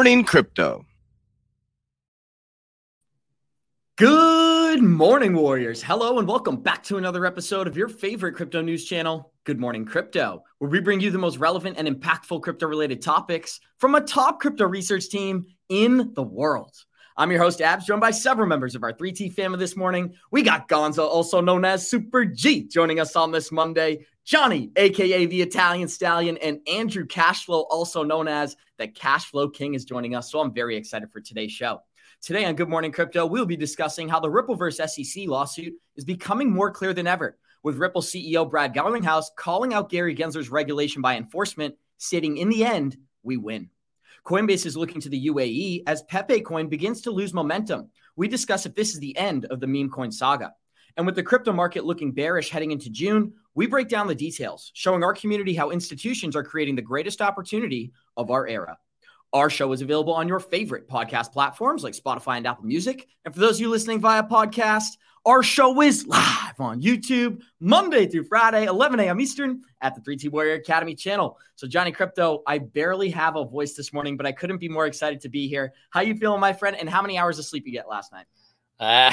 Morning Crypto. Good morning, Warriors. Hello, and welcome back to another episode of your favorite crypto news channel, Good Morning Crypto, where we bring you the most relevant and impactful crypto related topics from a top crypto research team in the world. I'm your host, Abs, joined by several members of our 3T family this morning. We got Gonzo, also known as Super G, joining us on this Monday. Johnny, aka the Italian Stallion, and Andrew Cashflow, also known as the Cashflow King, is joining us. So I'm very excited for today's show. Today on Good Morning Crypto, we'll be discussing how the Rippleverse SEC lawsuit is becoming more clear than ever, with Ripple CEO Brad Garlinghouse calling out Gary Gensler's regulation by enforcement, stating, in the end, we win. Coinbase is looking to the UAE as Pepe Coin begins to lose momentum. We discuss if this is the end of the meme coin saga. And with the crypto market looking bearish heading into June, we break down the details, showing our community how institutions are creating the greatest opportunity of our era. Our show is available on your favorite podcast platforms like Spotify and Apple Music. And for those of you listening via podcast, our show is live on YouTube Monday through Friday, 11 a.m. Eastern at the 3T Warrior Academy channel. So, Johnny Crypto, I barely have a voice this morning, but I couldn't be more excited to be here. How you feeling, my friend? And how many hours of sleep you get last night? Uh,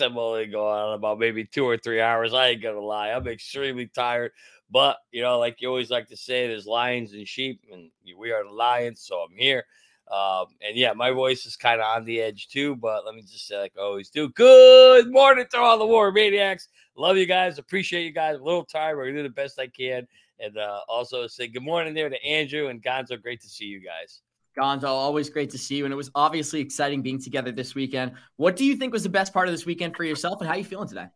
I'm only going on about maybe two or three hours. I ain't gonna lie. I'm extremely tired. But you know, like you always like to say, there's lions and sheep, and we are the lions, so I'm here. Um, and yeah, my voice is kind of on the edge too. But let me just say, like I always do, good morning to all the war maniacs. Love you guys, appreciate you guys. A little tired, but I do the best I can. And uh, also say good morning there to Andrew and Gonzo. Great to see you guys. Gonzo, always great to see you. And it was obviously exciting being together this weekend. What do you think was the best part of this weekend for yourself, and how are you feeling today?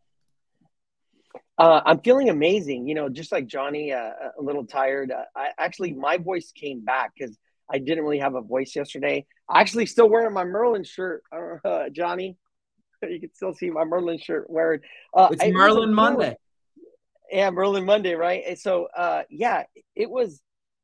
Uh, I'm feeling amazing. You know, just like Johnny, uh, a little tired. Uh, I actually my voice came back because I didn't really have a voice yesterday. I actually still wearing my Merlin shirt, uh, Johnny. You can still see my Merlin shirt wearing. Uh, it's Merlin Monday. Yeah, Merlin Monday, right? And so, uh, yeah, it was.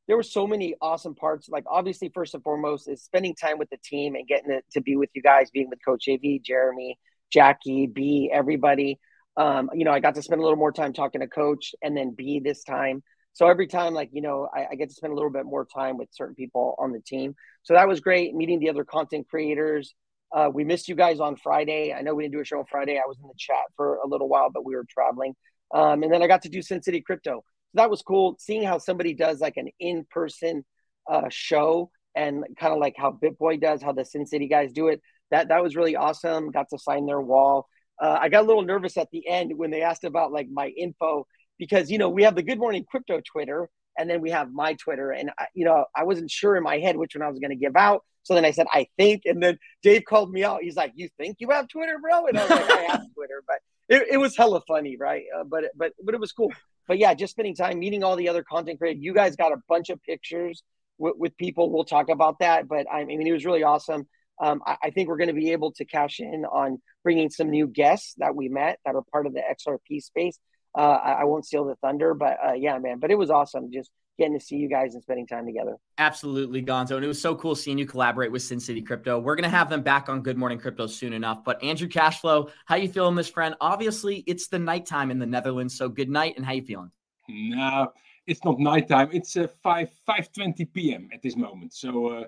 There were so many awesome parts. Like obviously, first and foremost, is spending time with the team and getting to, to be with you guys, being with Coach AV, Jeremy, Jackie, B, everybody um, you know, I got to spend a little more time talking to coach and then B this time. So every time, like, you know, I, I, get to spend a little bit more time with certain people on the team. So that was great meeting the other content creators. Uh, we missed you guys on Friday. I know we didn't do a show on Friday. I was in the chat for a little while, but we were traveling. Um, and then I got to do Sin City Crypto. So that was cool. Seeing how somebody does like an in person uh, show and kind of like how BitBoy does, how the Sin City guys do it. That that was really awesome. Got to sign their wall. Uh, I got a little nervous at the end when they asked about like my info because you know we have the Good Morning Crypto Twitter and then we have my Twitter and I, you know I wasn't sure in my head which one I was going to give out. So then I said I think, and then Dave called me out. He's like, "You think you have Twitter, bro?" And I was like, "I have Twitter," but it, it was hella funny, right? Uh, but but but it was cool. But yeah, just spending time meeting all the other content creators. You guys got a bunch of pictures with, with people. We'll talk about that. But I mean, it was really awesome um, I, I, think we're going to be able to cash in on bringing some new guests that we met that are part of the XRP space. Uh, I, I, won't steal the thunder, but uh, yeah, man. But it was awesome just getting to see you guys and spending time together. Absolutely, Gonzo. And it was so cool seeing you collaborate with Sin City Crypto. We're going to have them back on Good Morning Crypto soon enough. But Andrew Cashflow, how you feeling, this friend? Obviously, it's the nighttime in the Netherlands. So good night. And how you feeling? No, it's not nighttime. It's uh, 5 5.20 p.m. at this moment. So uh,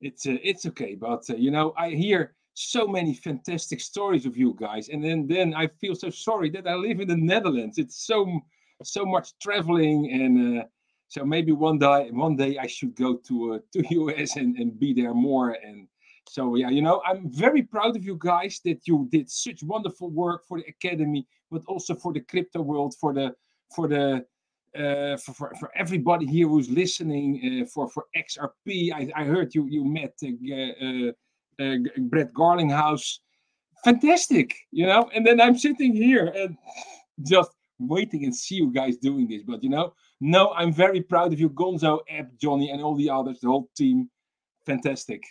it's uh, it's okay. But uh, you know, I hear so many fantastic stories of you guys, and then then I feel so sorry that I live in the Netherlands. It's so so much traveling, and uh, so maybe one day one day I should go to uh, to US and and be there more. And so yeah, you know, I'm very proud of you guys that you did such wonderful work for the academy, but also for the crypto world, for the for the uh, for, for, for everybody here who's listening uh, for for XRP. I, I heard you you met uh, uh, Brett Garlinghouse. Fantastic, you know. And then I'm sitting here and just waiting and see you guys doing this. But you know, no, I'm very proud of you, Gonzo, App, Johnny, and all the others, the whole team. Fantastic.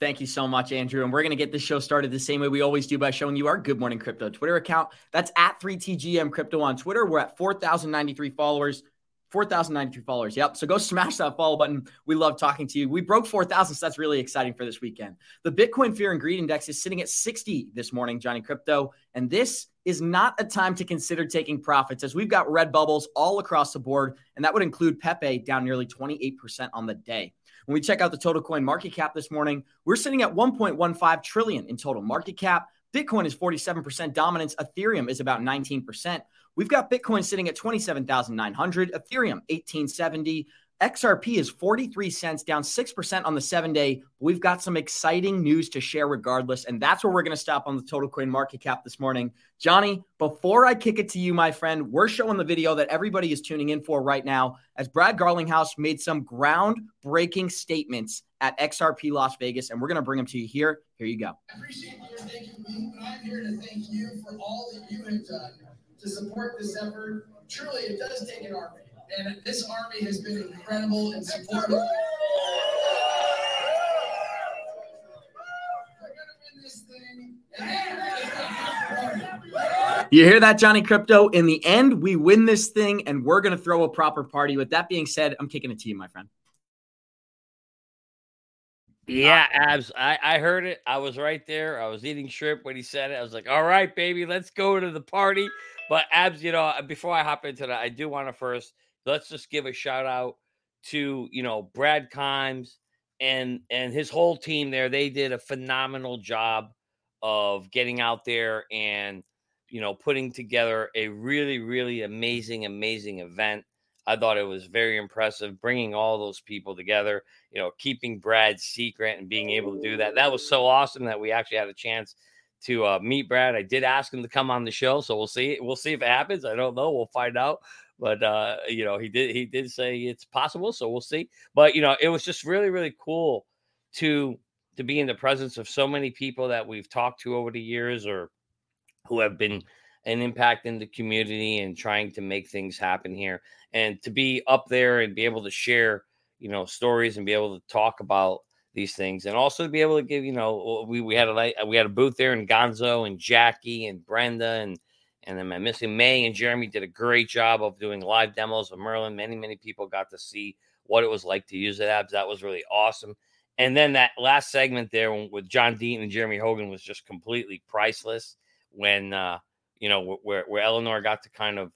Thank you so much, Andrew. And we're going to get this show started the same way we always do by showing you our Good Morning Crypto Twitter account. That's at 3TGM Crypto on Twitter. We're at 4,093 followers. 4,092 followers. Yep. So go smash that follow button. We love talking to you. We broke 4,000, so that's really exciting for this weekend. The Bitcoin Fear and Greed Index is sitting at 60 this morning, Johnny Crypto. And this is not a time to consider taking profits as we've got red bubbles all across the board. And that would include Pepe down nearly 28% on the day. When we check out the total coin market cap this morning, we're sitting at 1.15 trillion in total market cap. Bitcoin is 47% dominance. Ethereum is about 19%. We've got Bitcoin sitting at 27,900, Ethereum 1870, XRP is 43 cents, down 6% on the seven day. We've got some exciting news to share regardless. And that's where we're going to stop on the total coin market cap this morning. Johnny, before I kick it to you, my friend, we're showing the video that everybody is tuning in for right now as Brad Garlinghouse made some groundbreaking statements at XRP Las Vegas. And we're going to bring them to you here. Here you go. I appreciate your thanking me, but I'm here to thank you for all that you have done to support this effort. Truly, it does take an army and this army has been incredible and supportive. You hear that, Johnny Crypto? In the end, we win this thing and we're going to throw a proper party. With that being said, I'm kicking it to you, my friend. Yeah, abs. I, I heard it. I was right there. I was eating shrimp when he said it. I was like, all right, baby, let's go to the party. But abs, you know, before I hop into that, I do want to first let's just give a shout out to you know Brad Kimes and and his whole team there. They did a phenomenal job of getting out there and you know putting together a really really amazing amazing event. I thought it was very impressive bringing all those people together. You know, keeping Brad's secret and being able to do that. That was so awesome that we actually had a chance to uh, meet Brad. I did ask him to come on the show, so we'll see. We'll see if it happens. I don't know. We'll find out but uh, you know, he did he did say it's possible, so we'll see. But you know, it was just really really cool to to be in the presence of so many people that we've talked to over the years or who have been an impact in the community and trying to make things happen here and to be up there and be able to share you know stories and be able to talk about these things and also to be able to give you know we, we had a we had a booth there and gonzo and jackie and brenda and and then I'm missing May and Jeremy did a great job of doing live demos of Merlin. Many, many people got to see what it was like to use it abs. That was really awesome. And then that last segment there with John Deaton and Jeremy Hogan was just completely priceless when, uh, you know, where, where Eleanor got to kind of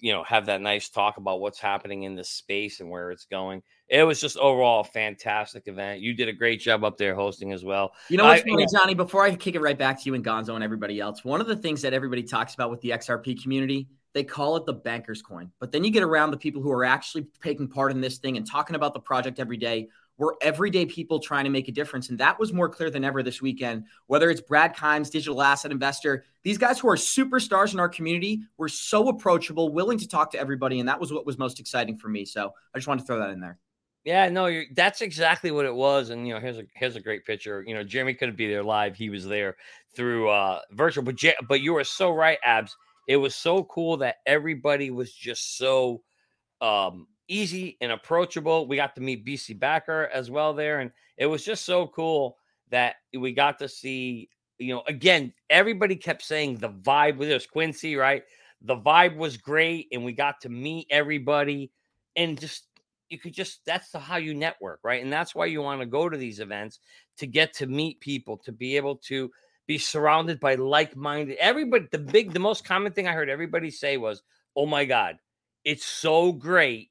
you know have that nice talk about what's happening in this space and where it's going. It was just overall a fantastic event. You did a great job up there hosting as well. You know what's I, funny, Johnny? Before I kick it right back to you and Gonzo and everybody else, one of the things that everybody talks about with the XRP community, they call it the banker's coin. But then you get around the people who are actually taking part in this thing and talking about the project every day we're everyday people trying to make a difference. And that was more clear than ever this weekend. Whether it's Brad Kimes, digital asset investor, these guys who are superstars in our community were so approachable, willing to talk to everybody. And that was what was most exciting for me. So I just wanted to throw that in there. Yeah, no, that's exactly what it was. And you know, here's a here's a great picture. You know, Jeremy couldn't be there live; he was there through uh virtual. But but you were so right, Abs. It was so cool that everybody was just so um easy and approachable. We got to meet BC Backer as well there. And it was just so cool that we got to see, you know, again, everybody kept saying the vibe with this Quincy, right? The vibe was great. And we got to meet everybody and just, you could just, that's how you network, right? And that's why you want to go to these events to get to meet people, to be able to be surrounded by like minded, everybody. The big, the most common thing I heard everybody say was, oh my God, it's so great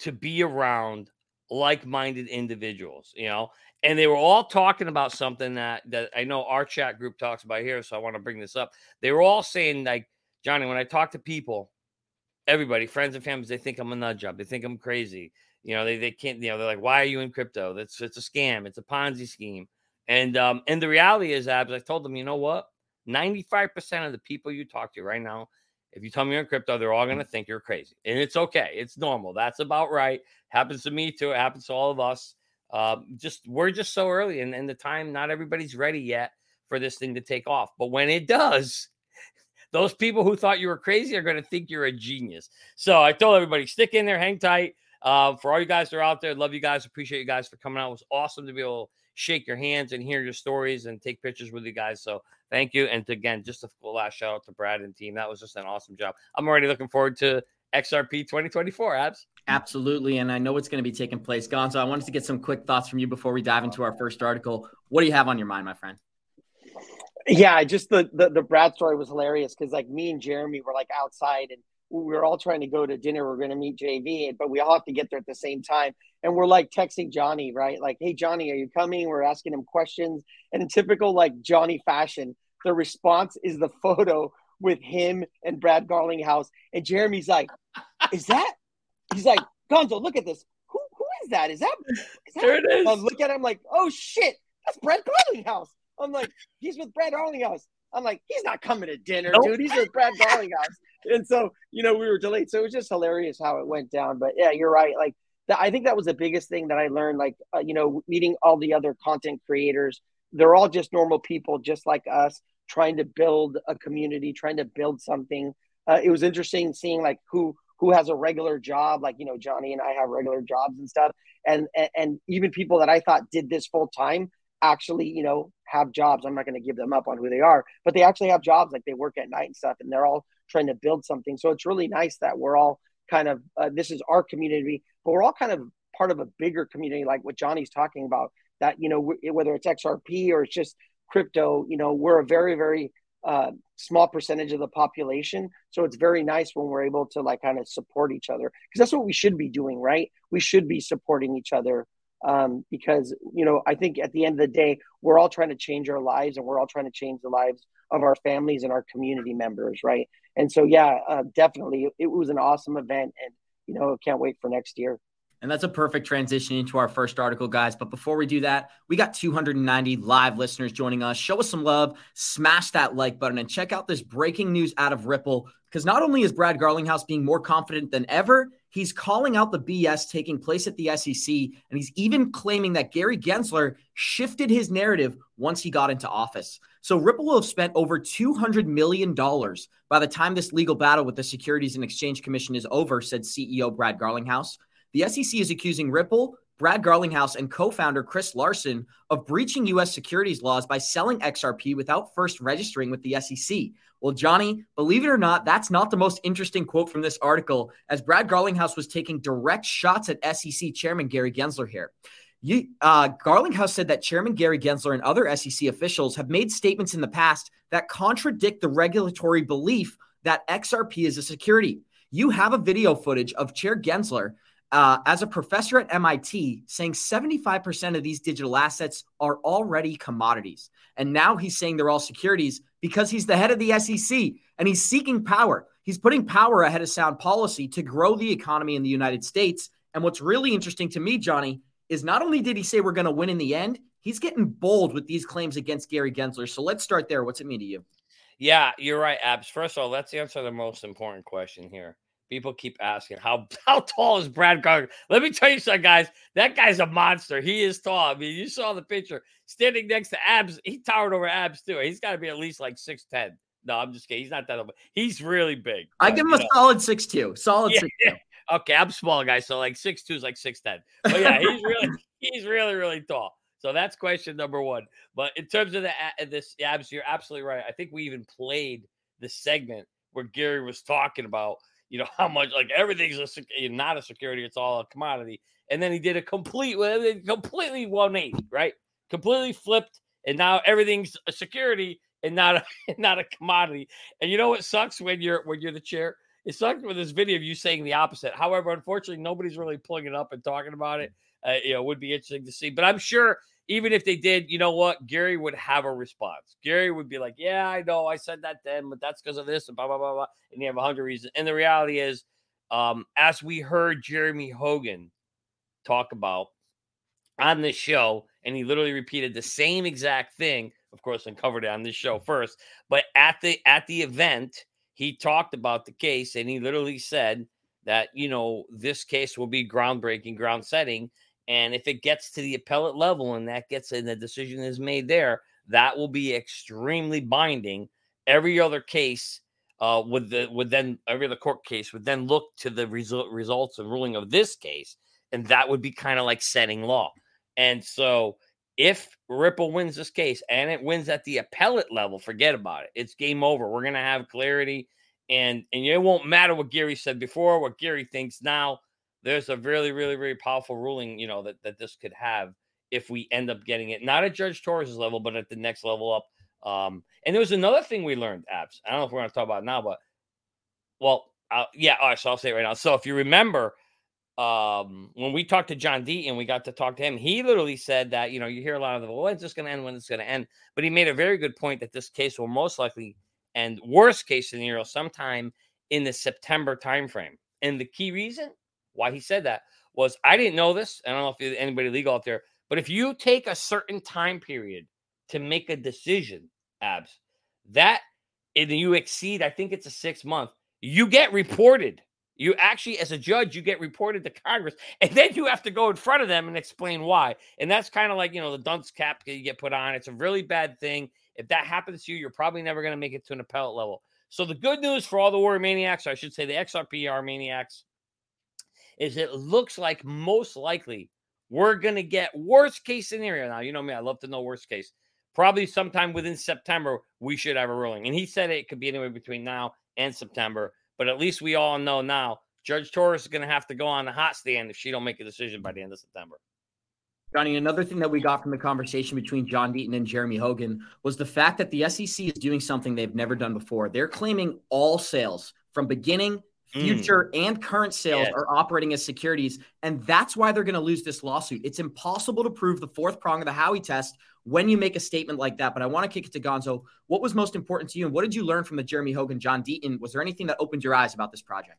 to be around like-minded individuals, you know. And they were all talking about something that that I know our chat group talks about here, so I want to bring this up. They were all saying like, Johnny, when I talk to people, everybody, friends and families, they think I'm a nut job. They think I'm crazy. You know, they, they can't, you know, they're like, why are you in crypto? That's it's a scam, it's a Ponzi scheme. And um, and the reality is, Abs, I told them, you know what? 95% of the people you talk to right now if you tell me you're in crypto, they're all to think you're crazy. And it's okay. It's normal. That's about right. Happens to me too. It happens to all of us. Uh, just we're just so early and, and the time, not everybody's ready yet for this thing to take off. But when it does, those people who thought you were crazy are going to think you're a genius. So I told everybody, stick in there, hang tight. Uh, for all you guys that are out there, love you guys. Appreciate you guys for coming out. It was awesome to be able to shake your hands and hear your stories and take pictures with you guys. So thank you. And again, just a last shout out to Brad and team. That was just an awesome job. I'm already looking forward to XRP 2024, Abs. Absolutely. And I know it's going to be taking place. Gonzo, I wanted to get some quick thoughts from you before we dive into our first article. What do you have on your mind, my friend? Yeah, just the the, the Brad story was hilarious because like me and Jeremy were like outside and we are all trying to go to dinner. We're going to meet JV, but we all have to get there at the same time. And we're like texting Johnny, right? Like, hey, Johnny, are you coming? We're asking him questions. And in typical like Johnny fashion, the response is the photo with him and Brad Garlinghouse. And Jeremy's like, is that? He's like, Gonzo, look at this. Who, who is that? Is that? Is that? There it is. I look at him like, oh shit, that's Brad Garlinghouse. I'm like, he's with Brad Garlinghouse. I'm like, he's not coming to dinner, nope. dude. He's with Brad Garlinghouse. and so, you know, we were delayed. So it was just hilarious how it went down. But yeah, you're right. Like, the, I think that was the biggest thing that I learned. Like, uh, you know, meeting all the other content creators, they're all just normal people, just like us, trying to build a community, trying to build something. Uh, it was interesting seeing like who who has a regular job, like you know, Johnny and I have regular jobs and stuff, and and, and even people that I thought did this full time actually, you know, have jobs. I'm not going to give them up on who they are, but they actually have jobs, like they work at night and stuff, and they're all trying to build something. So it's really nice that we're all kind of uh, this is our community, but we're all kind of part of a bigger community, like what Johnny's talking about. That you know, whether it's XRP or it's just crypto, you know, we're a very very uh, small percentage of the population. So it's very nice when we're able to like kind of support each other because that's what we should be doing, right? We should be supporting each other um, because you know I think at the end of the day we're all trying to change our lives and we're all trying to change the lives of our families and our community members, right? And so yeah, uh, definitely it was an awesome event, and you know can't wait for next year. And that's a perfect transition into our first article, guys. But before we do that, we got 290 live listeners joining us. Show us some love, smash that like button, and check out this breaking news out of Ripple. Because not only is Brad Garlinghouse being more confident than ever, he's calling out the BS taking place at the SEC. And he's even claiming that Gary Gensler shifted his narrative once he got into office. So Ripple will have spent over $200 million by the time this legal battle with the Securities and Exchange Commission is over, said CEO Brad Garlinghouse. The SEC is accusing Ripple, Brad Garlinghouse, and co founder Chris Larsen of breaching U.S. securities laws by selling XRP without first registering with the SEC. Well, Johnny, believe it or not, that's not the most interesting quote from this article, as Brad Garlinghouse was taking direct shots at SEC Chairman Gary Gensler here. You, uh, Garlinghouse said that Chairman Gary Gensler and other SEC officials have made statements in the past that contradict the regulatory belief that XRP is a security. You have a video footage of Chair Gensler uh, as a professor at MIT, saying 75% of these digital assets are already commodities. And now he's saying they're all securities because he's the head of the SEC and he's seeking power. He's putting power ahead of sound policy to grow the economy in the United States. And what's really interesting to me, Johnny, is not only did he say we're going to win in the end, he's getting bold with these claims against Gary Gensler. So let's start there. What's it mean to you? Yeah, you're right, Abs. First of all, let's answer the most important question here. People keep asking how how tall is Brad Gardner? Let me tell you something, guys. That guy's a monster. He is tall. I mean, you saw the picture standing next to Abs. He towered over Abs too. He's got to be at least like six ten. No, I'm just kidding. He's not that old. He's really big. I give him a know. solid six two. Solid yeah, six two. Okay, I'm small guy, so like six two is like six ten. But yeah, he's really he's really really tall. So that's question number one. But in terms of the this abs, you're absolutely right. I think we even played the segment where Gary was talking about you know how much like everything's a not a security, it's all a commodity. And then he did a complete, completely 180, right? Completely flipped, and now everything's a security and not a not a commodity. And you know what sucks when you're when you're the chair? It sucks with this video of you saying the opposite. However, unfortunately, nobody's really pulling it up and talking about it. Uh, you know, would be interesting to see. But I'm sure even if they did, you know what? Gary would have a response. Gary would be like, Yeah, I know I said that then, but that's because of this and blah, blah, blah, blah. And you have a hundred reasons. And the reality is, um, as we heard Jeremy Hogan talk about on this show, and he literally repeated the same exact thing, of course, and covered it on this show first. But at the at the event, he talked about the case and he literally said that, you know, this case will be groundbreaking, ground setting and if it gets to the appellate level and that gets and the decision is made there, that will be extremely binding. Every other case uh, would the would then every other court case would then look to the result results and ruling of this case, and that would be kind of like setting law. And so, if Ripple wins this case and it wins at the appellate level, forget about it. It's game over. We're gonna have clarity, and and it won't matter what Gary said before, what Gary thinks now there's a really, really, really powerful ruling, you know, that, that this could have if we end up getting it, not at Judge Torres's level, but at the next level up. Um, and there was another thing we learned, Abs. I don't know if we're going to talk about now, but well, uh, yeah, all right, so I'll say it right now. So if you remember, um, when we talked to John Deaton, we got to talk to him. He literally said that you know you hear a lot of the well, when's this going to end? When it's going to end? But he made a very good point that this case will most likely end, worst case scenario, sometime in the September timeframe. And the key reason why he said that was I didn't know this. I don't know if anybody legal out there, but if you take a certain time period to make a decision, abs, that and you exceed, I think it's a six month, you get reported you actually, as a judge, you get reported to Congress, and then you have to go in front of them and explain why. And that's kind of like you know the dunce cap you get put on. It's a really bad thing. If that happens to you, you're probably never going to make it to an appellate level. So the good news for all the war maniacs, or I should say the XRPR maniacs, is it looks like most likely we're going to get worst case scenario. Now you know me, I love to know worst case. Probably sometime within September we should have a ruling, and he said it could be anywhere between now and September. But at least we all know now Judge Torres is going to have to go on the hot stand if she don't make a decision by the end of September. Johnny, another thing that we got from the conversation between John Deaton and Jeremy Hogan was the fact that the SEC is doing something they've never done before. They're claiming all sales from beginning. Future, mm. and current sales yes. are operating as securities. And that's why they're going to lose this lawsuit. It's impossible to prove the fourth prong of the Howey test when you make a statement like that. But I want to kick it to Gonzo. What was most important to you, and what did you learn from the Jeremy Hogan, John Deaton? Was there anything that opened your eyes about this project?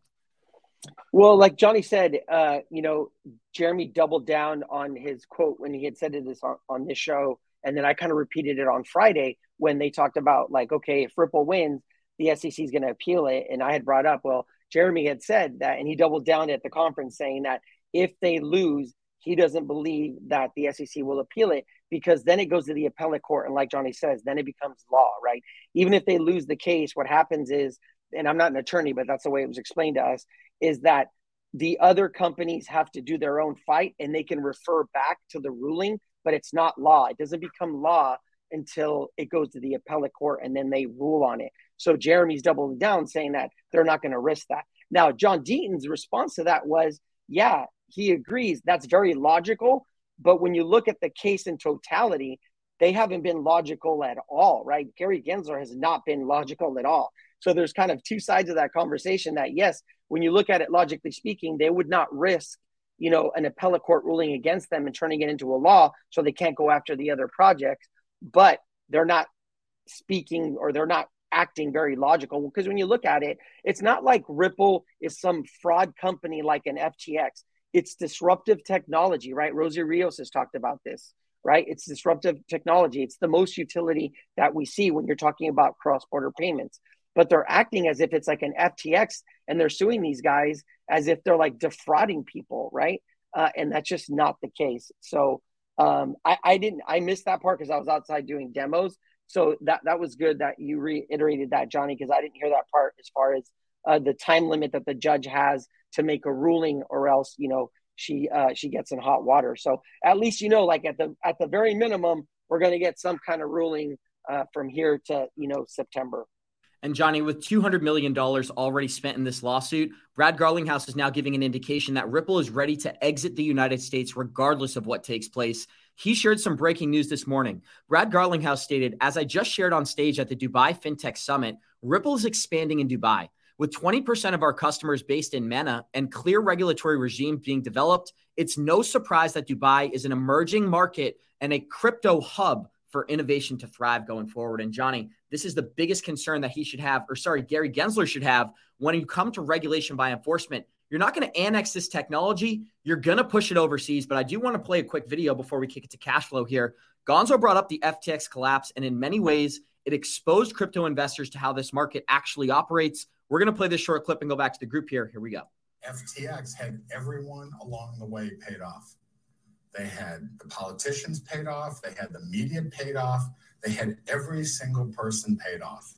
Well, like Johnny said, uh, you know, Jeremy doubled down on his quote when he had said this on, on this show, and then I kind of repeated it on Friday when they talked about like, okay, if Ripple wins, the SEC is going to appeal it, and I had brought up, well, Jeremy had said that, and he doubled down at the conference saying that if they lose, he doesn't believe that the SEC will appeal it because then it goes to the appellate court. And like Johnny says, then it becomes law, right? Even if they lose the case, what happens is, and I'm not an attorney, but that's the way it was explained to us, is that the other companies have to do their own fight and they can refer back to the ruling, but it's not law. It doesn't become law until it goes to the appellate court and then they rule on it. So Jeremy's doubling down saying that they're not going to risk that. Now, John Deaton's response to that was, yeah, he agrees that's very logical. But when you look at the case in totality, they haven't been logical at all, right? Gary Gensler has not been logical at all. So there's kind of two sides of that conversation that, yes, when you look at it logically speaking, they would not risk, you know, an appellate court ruling against them and turning it into a law so they can't go after the other projects. But they're not speaking or they're not acting very logical because when you look at it, it's not like Ripple is some fraud company like an FTX. It's disruptive technology, right? Rosie Rios has talked about this, right? It's disruptive technology. It's the most utility that we see when you're talking about cross border payments. But they're acting as if it's like an FTX and they're suing these guys as if they're like defrauding people, right? Uh, and that's just not the case. So um, I, I didn't, I missed that part because I was outside doing demos. So that that was good that you reiterated that, Johnny, because I didn't hear that part as far as uh, the time limit that the judge has to make a ruling, or else you know she uh, she gets in hot water. So at least you know, like at the at the very minimum, we're going to get some kind of ruling uh, from here to you know September. And Johnny, with $200 million already spent in this lawsuit, Brad Garlinghouse is now giving an indication that Ripple is ready to exit the United States regardless of what takes place. He shared some breaking news this morning. Brad Garlinghouse stated, As I just shared on stage at the Dubai FinTech Summit, Ripple is expanding in Dubai. With 20% of our customers based in MENA and clear regulatory regime being developed, it's no surprise that Dubai is an emerging market and a crypto hub for innovation to thrive going forward. And Johnny, this is the biggest concern that he should have, or sorry, Gary Gensler should have when you come to regulation by enforcement. You're not going to annex this technology. You're going to push it overseas. But I do want to play a quick video before we kick it to cash flow here. Gonzo brought up the FTX collapse, and in many ways, it exposed crypto investors to how this market actually operates. We're going to play this short clip and go back to the group here. Here we go. FTX had everyone along the way paid off. They had the politicians paid off, they had the media paid off, they had every single person paid off.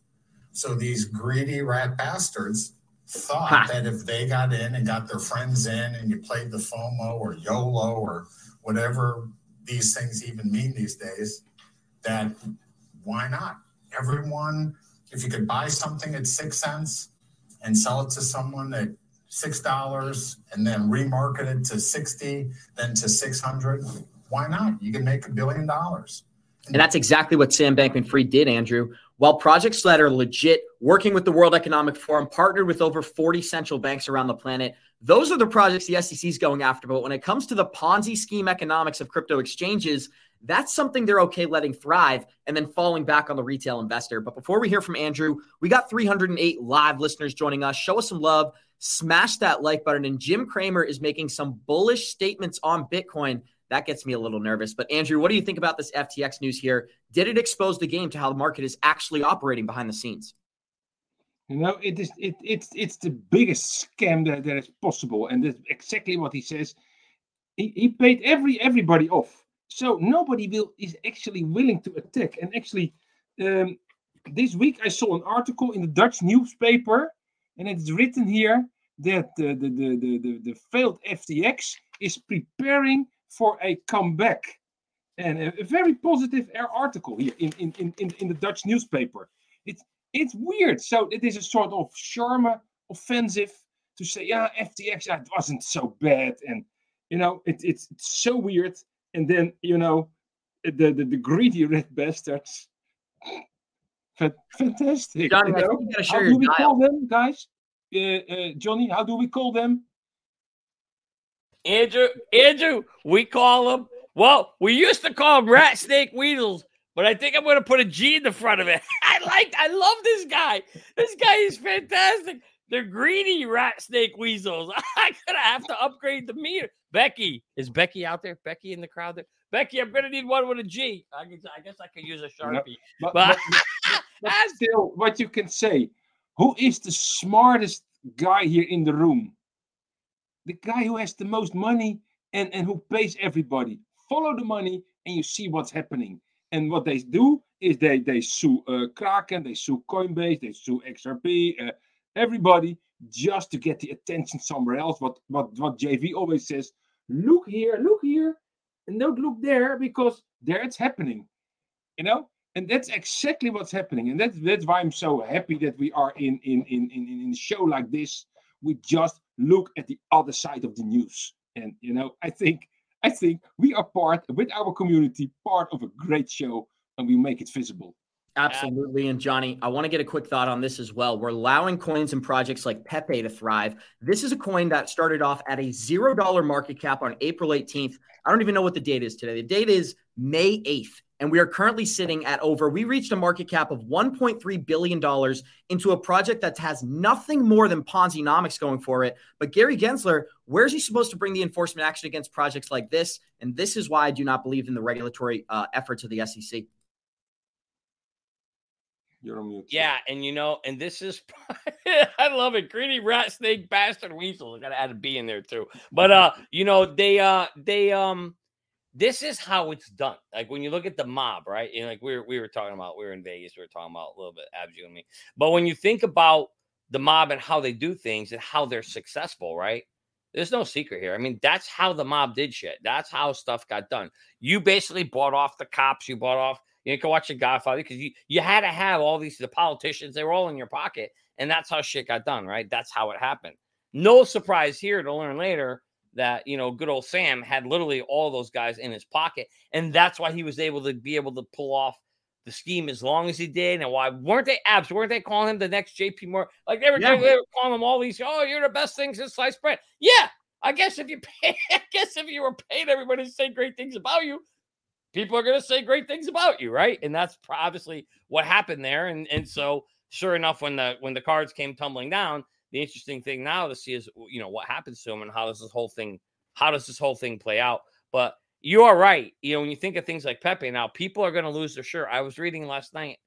So these greedy rat bastards thought ha. that if they got in and got their friends in and you played the FOMO or YOLO or whatever these things even mean these days, that why not? Everyone, if you could buy something at six cents and sell it to someone at six dollars and then remarket it to 60 then to 600 why not you can make a billion dollars and that's exactly what sam bankman fried did andrew While projects that are legit, working with the World Economic Forum, partnered with over 40 central banks around the planet, those are the projects the SEC is going after. But when it comes to the Ponzi scheme economics of crypto exchanges, that's something they're okay letting thrive and then falling back on the retail investor. But before we hear from Andrew, we got 308 live listeners joining us. Show us some love, smash that like button. And Jim Cramer is making some bullish statements on Bitcoin that gets me a little nervous. But Andrew, what do you think about this FTX news here? Did it expose the game to how the market is actually operating behind the scenes? You know, it is it, it's it's the biggest scam that, that is possible, and that's exactly what he says. He, he paid every everybody off, so nobody will is actually willing to attack. And actually, um, this week I saw an article in the Dutch newspaper, and it's written here that the the the the, the, failed FTX is preparing for a comeback. And a, a very positive article here in, in, in, in the Dutch newspaper. It's it's weird. So it is a sort of charme offensive to say, yeah, FTX, it wasn't so bad. And, you know, it, it's, it's so weird. And then, you know, the, the, the greedy red bastards. Fantastic. Johnny, you know? How do we dial. call them, guys? Uh, uh, Johnny, how do we call them? Andrew, Andrew, we call them. Well, we used to call them rat snake weasels, but I think I'm going to put a G in the front of it. I like, I love this guy. This guy is fantastic. They're greedy rat snake weasels. I'm gonna have to upgrade the meter. Becky, is Becky out there? Becky in the crowd there? Becky, I'm gonna need one with a G. I guess I, guess I could use a sharpie. but, but, but, but still, what you can say, who is the smartest guy here in the room? the guy who has the most money and, and who pays everybody. Follow the money and you see what's happening. And what they do is they they sue uh, Kraken, they sue Coinbase, they sue XRP, uh, everybody just to get the attention somewhere else. What what what JV always says: look here, look here, and don't look there because there it's happening. You know, and that's exactly what's happening. And that's that's why I'm so happy that we are in in in in, in a show like this. We just look at the other side of the news. And you know, I think I think we are part with our community, part of a great show, and we make it visible. Absolutely. And Johnny, I want to get a quick thought on this as well. We're allowing coins and projects like Pepe to thrive. This is a coin that started off at a $0 market cap on April 18th. I don't even know what the date is today. The date is May 8th. And we are currently sitting at over, we reached a market cap of $1.3 billion into a project that has nothing more than Ponzi-nomics going for it. But Gary Gensler, where's he supposed to bring the enforcement action against projects like this? And this is why I do not believe in the regulatory uh, efforts of the SEC. You're on mute. Yeah, and you know, and this is I love it. Greedy rat snake bastard weasel. I gotta add a B in there too. But uh, you know, they uh they um this is how it's done. Like when you look at the mob, right? And like we were we were talking about, we were in Vegas, we were talking about a little bit, Abju and me. But when you think about the mob and how they do things and how they're successful, right? There's no secret here. I mean, that's how the mob did shit. That's how stuff got done. You basically bought off the cops. You bought off. You can watch the Godfather because you you had to have all these the politicians. They were all in your pocket, and that's how shit got done, right? That's how it happened. No surprise here to learn later that you know good old Sam had literally all those guys in his pocket, and that's why he was able to be able to pull off the scheme as long as he did. And why weren't they abs? Weren't they calling him the next JP Morgan? Like they were, yeah. they were calling him all these. Oh, you're the best thing since sliced bread. Yeah, I guess if you pay, I guess if you were paid, everybody to say great things about you, people are going to say great things about you, right? And that's obviously what happened there. And and so sure enough, when the when the cards came tumbling down, the interesting thing now to see is you know what happens to him and how does this whole thing how does this whole thing play out but you are right you know when you think of things like pepe now people are going to lose their shirt i was reading last night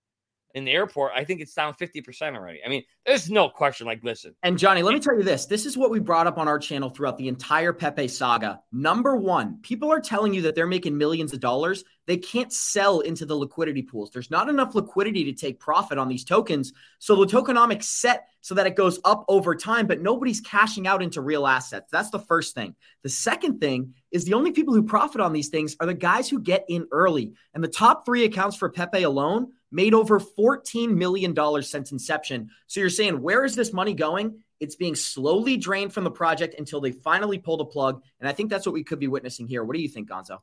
in the airport, I think it's down 50% already. I mean, there's no question. Like, listen. And Johnny, let me tell you this. This is what we brought up on our channel throughout the entire Pepe saga. Number one, people are telling you that they're making millions of dollars. They can't sell into the liquidity pools. There's not enough liquidity to take profit on these tokens. So the tokenomics set so that it goes up over time, but nobody's cashing out into real assets. That's the first thing. The second thing is the only people who profit on these things are the guys who get in early. And the top three accounts for Pepe alone made over $14 million since inception. So you're saying, where is this money going? It's being slowly drained from the project until they finally pull the plug. And I think that's what we could be witnessing here. What do you think, Gonzo?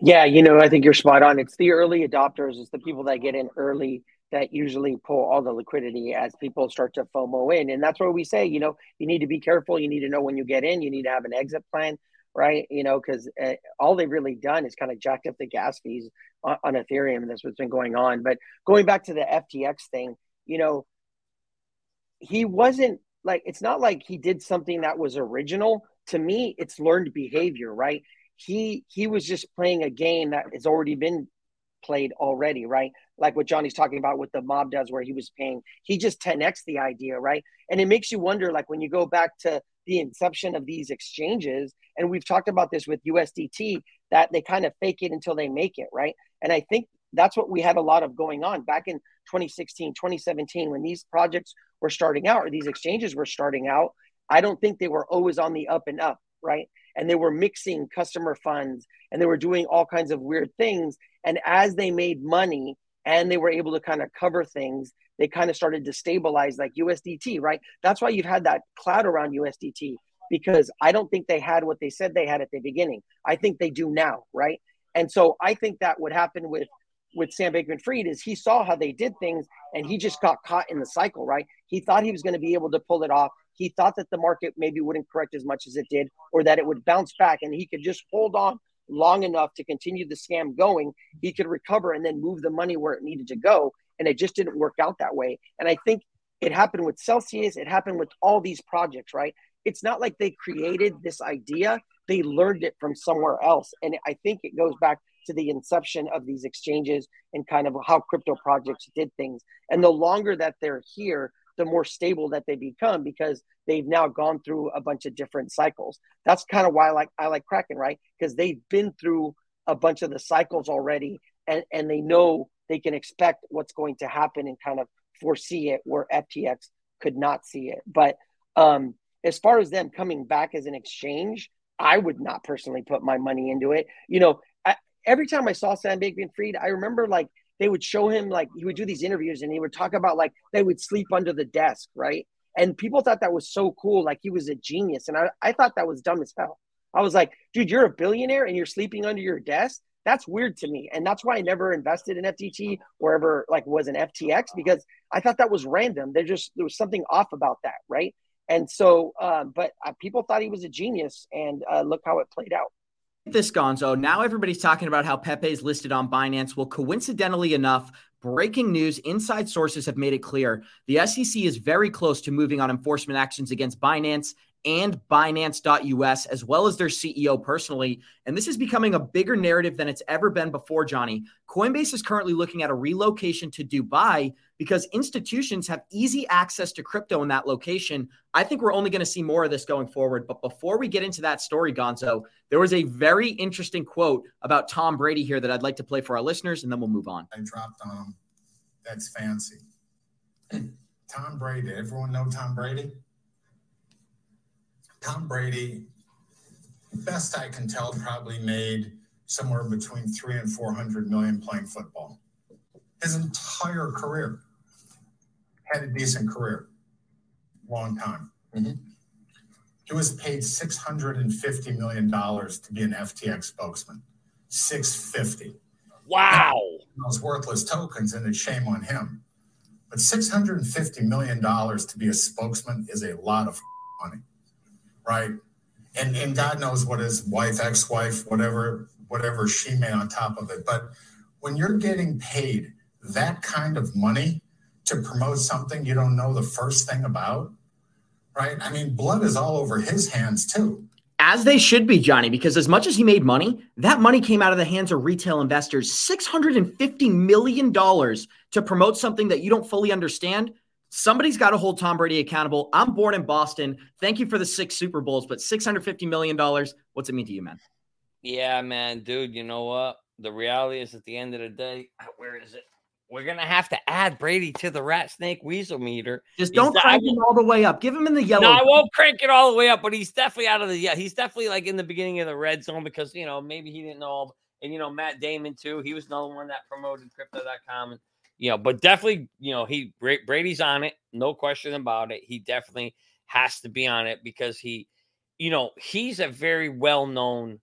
Yeah, you know, I think you're spot on. It's the early adopters, it's the people that get in early that usually pull all the liquidity as people start to FOMO in. And that's where we say, you know, you need to be careful. You need to know when you get in, you need to have an exit plan, right? You know, because eh, all they've really done is kind of jacked up the gas fees on, on Ethereum. And that's what's been going on. But going back to the FTX thing, you know, he wasn't like, it's not like he did something that was original. To me, it's learned behavior, right? He he was just playing a game that has already been played already, right? Like what Johnny's talking about with the mob does, where he was paying, he just 10x the idea, right? And it makes you wonder, like when you go back to the inception of these exchanges, and we've talked about this with USDT, that they kind of fake it until they make it, right? And I think that's what we had a lot of going on back in 2016, 2017, when these projects were starting out or these exchanges were starting out. I don't think they were always on the up and up, right? And they were mixing customer funds and they were doing all kinds of weird things. And as they made money and they were able to kind of cover things, they kind of started to stabilize like USDT, right? That's why you've had that cloud around USDT because I don't think they had what they said they had at the beginning. I think they do now, right? And so I think that would happen with with Sam Bankman-Fried is he saw how they did things and he just got caught in the cycle, right? He thought he was going to be able to pull it off. He thought that the market maybe wouldn't correct as much as it did or that it would bounce back and he could just hold on long enough to continue the scam going, he could recover and then move the money where it needed to go. And it just didn't work out that way. And I think it happened with Celsius, it happened with all these projects, right? It's not like they created this idea, they learned it from somewhere else. And I think it goes back to the inception of these exchanges and kind of how crypto projects did things. And the longer that they're here, the more stable that they become because they've now gone through a bunch of different cycles. That's kind of why I like I like Kraken, right? Because they've been through a bunch of the cycles already and, and they know they can expect what's going to happen and kind of foresee it where FTX could not see it. But um, as far as them coming back as an exchange, I would not personally put my money into it. You know, I, every time I saw Sam Bankman-Fried, I remember like they would show him like he would do these interviews and he would talk about like they would sleep under the desk, right? And people thought that was so cool, like he was a genius. And I, I thought that was dumb as hell. I was like, dude, you're a billionaire and you're sleeping under your desk. That's weird to me. And that's why I never invested in FTT or ever like was an FTX because I thought that was random. There just there was something off about that, right? And so, uh, but uh, people thought he was a genius, and uh, look how it played out this gonzo now everybody's talking about how pepe is listed on binance well coincidentally enough breaking news inside sources have made it clear the sec is very close to moving on enforcement actions against binance and Binance.us, as well as their CEO personally. And this is becoming a bigger narrative than it's ever been before, Johnny. Coinbase is currently looking at a relocation to Dubai because institutions have easy access to crypto in that location. I think we're only going to see more of this going forward. But before we get into that story, Gonzo, there was a very interesting quote about Tom Brady here that I'd like to play for our listeners, and then we'll move on. I dropped on him. That's fancy. Tom Brady. Everyone know Tom Brady? Tom Brady, best I can tell, probably made somewhere between three and 400 million playing football. His entire career had a decent career, long time. Mm-hmm. He was paid $650 million to be an FTX spokesman. 650. Wow. Those worthless tokens, and it's shame on him. But $650 million to be a spokesman is a lot of money right? And and God knows what his wife, ex-wife, whatever, whatever she made on top of it. But when you're getting paid that kind of money to promote something you don't know the first thing about, right? I mean, blood is all over his hands too. As they should be, Johnny, because as much as he made money, that money came out of the hands of retail investors. $650 million to promote something that you don't fully understand. Somebody's got to hold Tom Brady accountable. I'm born in Boston. Thank you for the six Super Bowls, but $650 million, what's it mean to you, man? Yeah, man, dude, you know what? The reality is at the end of the day, ah, where is it? We're gonna have to add Brady to the rat snake weasel meter. Just don't crank him all the way up. Give him in the yellow. No, I won't crank it all the way up, but he's definitely out of the yeah. He's definitely like in the beginning of the red zone because you know maybe he didn't know, and you know Matt Damon too. He was another one that promoted Crypto.com, and you know, but definitely, you know, he Brady's on it, no question about it. He definitely has to be on it because he, you know, he's a very well known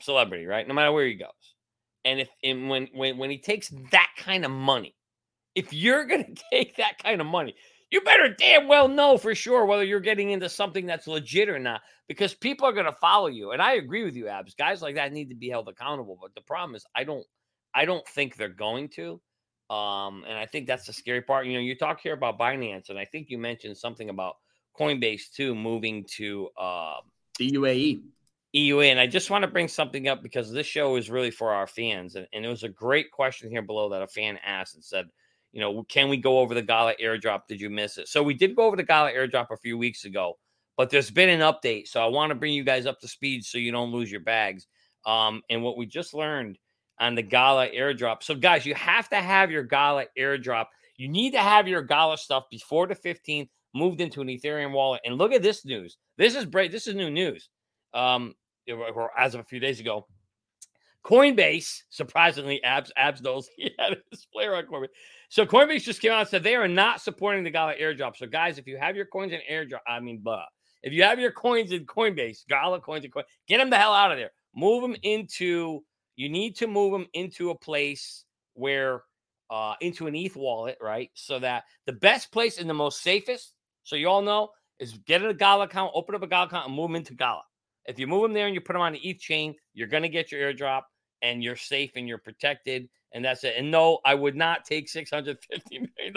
celebrity, right? No matter where he goes. And if and when when when he takes that kind of money, if you're gonna take that kind of money, you better damn well know for sure whether you're getting into something that's legit or not, because people are gonna follow you. And I agree with you, Abs. Guys like that need to be held accountable. But the problem is, I don't, I don't think they're going to. Um, and I think that's the scary part. You know, you talk here about Binance, and I think you mentioned something about Coinbase too, moving to uh, the UAE. EUA. And I just want to bring something up because this show is really for our fans. And, and it was a great question here below that a fan asked and said, you know, can we go over the Gala airdrop? Did you miss it? So we did go over the Gala airdrop a few weeks ago, but there's been an update. So I want to bring you guys up to speed so you don't lose your bags. Um, and what we just learned on the Gala airdrop. So, guys, you have to have your Gala airdrop. You need to have your Gala stuff before the 15th moved into an Ethereum wallet. And look at this news. This is great. This is new news. Um, as of a few days ago, Coinbase, surprisingly, Abs Abs knows he had his player on Coinbase. So Coinbase just came out and said they are not supporting the Gala airdrop. So guys, if you have your coins in airdrop, I mean, blah. If you have your coins in Coinbase, Gala coins in Coin, get them the hell out of there. Move them into. You need to move them into a place where, uh, into an ETH wallet, right? So that the best place and the most safest. So you all know is get a Gala account, open up a Gala account, and move them into Gala. If you move them there and you put them on the ETH chain, you're going to get your airdrop and you're safe and you're protected. And that's it. And no, I would not take $650 million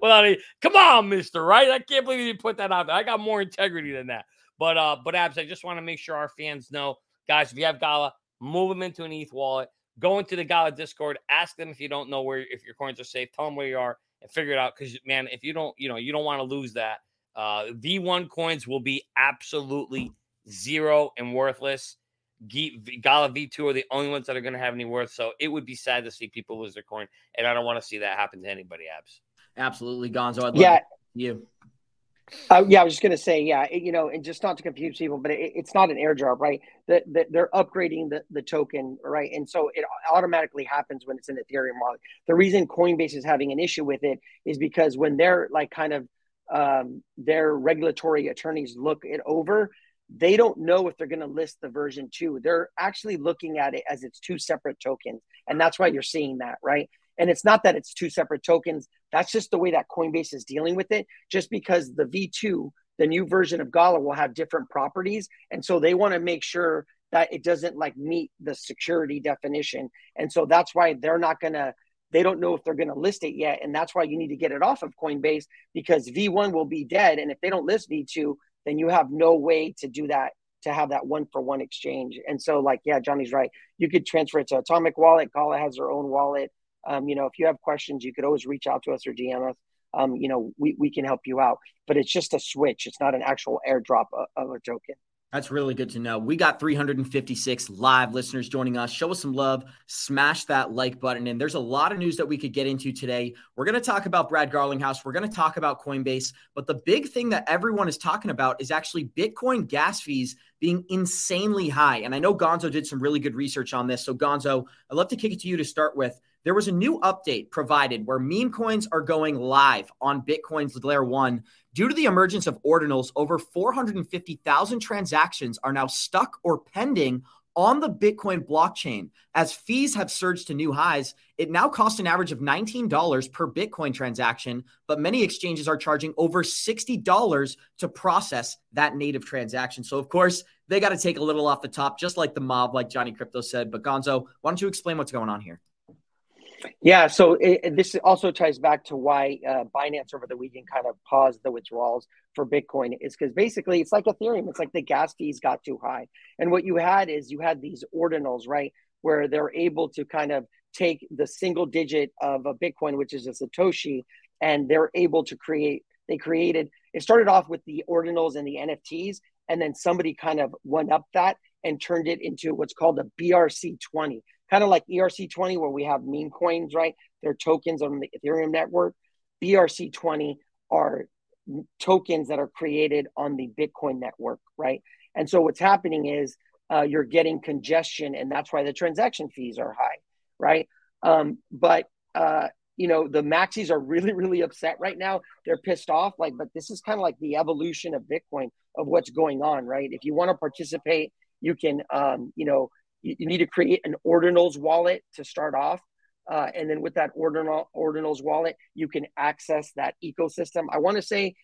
without a come on, Mister, right? I can't believe you put that out there. I got more integrity than that. But uh, but Abs, I just want to make sure our fans know, guys, if you have Gala, move them into an ETH wallet. Go into the Gala Discord, ask them if you don't know where if your coins are safe, tell them where you are and figure it out. Because man, if you don't, you know, you don't want to lose that. Uh, V1 coins will be absolutely zero and worthless. Gala V2 are the only ones that are going to have any worth. So it would be sad to see people lose their coin. And I don't want to see that happen to anybody, Abs. Absolutely, Gonzo. I'd yeah. you. Uh, yeah, I was just going to say, yeah, it, you know, and just not to confuse people, but it, it's not an airdrop, right? The, the, they're upgrading the, the token, right? And so it automatically happens when it's an Ethereum wallet. The reason Coinbase is having an issue with it is because when they're like kind of um, their regulatory attorneys look it over, they don't know if they're going to list the version two. They're actually looking at it as it's two separate tokens. And that's why you're seeing that, right? And it's not that it's two separate tokens. That's just the way that Coinbase is dealing with it, just because the V2, the new version of Gala, will have different properties. And so they want to make sure that it doesn't like meet the security definition. And so that's why they're not going to, they don't know if they're going to list it yet. And that's why you need to get it off of Coinbase because V1 will be dead. And if they don't list V2, then you have no way to do that to have that one for one exchange. And so, like, yeah, Johnny's right. You could transfer it to Atomic Wallet. Gala has their own wallet. Um, you know, if you have questions, you could always reach out to us or DM us. Um, you know, we, we can help you out. But it's just a switch. It's not an actual airdrop of, a token. That's really good to know. We got 356 live listeners joining us. Show us some love. Smash that like button. And there's a lot of news that we could get into today. We're going to talk about Brad Garlinghouse. We're going to talk about Coinbase. But the big thing that everyone is talking about is actually Bitcoin gas fees being insanely high. And I know Gonzo did some really good research on this. So, Gonzo, I'd love to kick it to you to start with. There was a new update provided where meme coins are going live on Bitcoin's Layer 1 Due to the emergence of ordinals, over 450,000 transactions are now stuck or pending on the Bitcoin blockchain. As fees have surged to new highs, it now costs an average of $19 per Bitcoin transaction, but many exchanges are charging over $60 to process that native transaction. So, of course, they got to take a little off the top, just like the mob, like Johnny Krypto said. But Gonzo, why don't you explain what's going on here? Yeah, so it, this also ties back to why uh, Binance over the weekend kind of paused the withdrawals for Bitcoin is because basically it's like Ethereum. It's like the gas fees got too high. And what you had is you had these ordinals, right, where they're able to kind of take the single digit of a Bitcoin, which is a Satoshi, and they're able to create, they created, it started off with the ordinals and the NFTs, and then somebody kind of went up that and turned it into what's called a BRC20 kind of like ERC20, where we have meme coins, right? They're tokens on the Ethereum network. BRC20 are tokens that are created on the Bitcoin network, right? And so what's happening is uh, you're getting congestion, and that's why the transaction fees are high, right? Um, but uh, you know the maxis are really, really upset right now. They're pissed off, like, but this is kind of like the evolution of Bitcoin of what's going on, right? If you want to participate, you can, um, you know, you, you need to create an ordinals wallet to start off. Uh, and then with that ordinal ordinals wallet, you can access that ecosystem. I want to say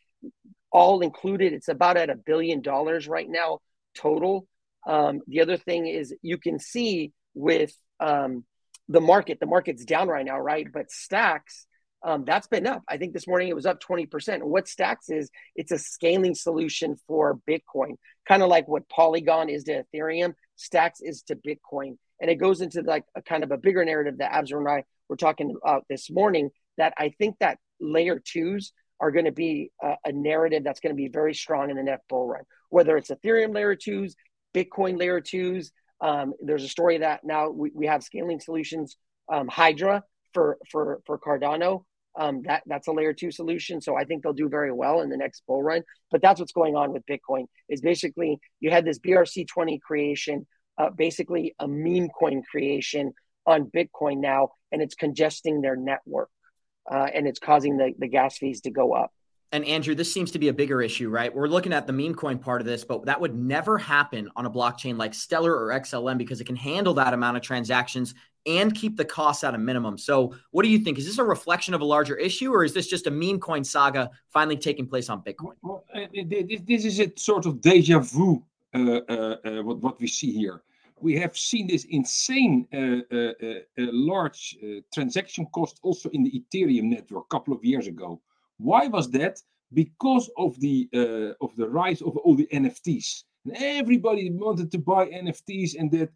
all included, it's about at a billion dollars right now total. Um, the other thing is you can see with um, the market, the market's down right now, right? But stacks, um, that's been up. I think this morning it was up 20%. What stacks is, it's a scaling solution for Bitcoin, kind of like what Polygon is to Ethereum, stacks is to Bitcoin. And it goes into like a kind of a bigger narrative that Abzer and I were talking about this morning that I think that layer twos are going to be a, a narrative that's going to be very strong in the next bull run, whether it's Ethereum layer twos, Bitcoin layer twos. Um, there's a story that now we, we have scaling solutions, um, Hydra for for for Cardano. Um, that that's a layer two solution, so I think they'll do very well in the next bull run. But that's what's going on with Bitcoin. Is basically you had this BRC20 creation, uh, basically a meme coin creation on Bitcoin now, and it's congesting their network, uh, and it's causing the the gas fees to go up. And Andrew, this seems to be a bigger issue, right? We're looking at the meme coin part of this, but that would never happen on a blockchain like Stellar or XLM because it can handle that amount of transactions and keep the costs at a minimum. So, what do you think? Is this a reflection of a larger issue, or is this just a meme coin saga finally taking place on Bitcoin? Well, uh, this is a sort of deja vu. Uh, uh, uh, what what we see here, we have seen this insane uh, uh, large transaction cost also in the Ethereum network a couple of years ago. Why was that? Because of the of the rise of all the NFTs. And everybody wanted to buy NFTs, and that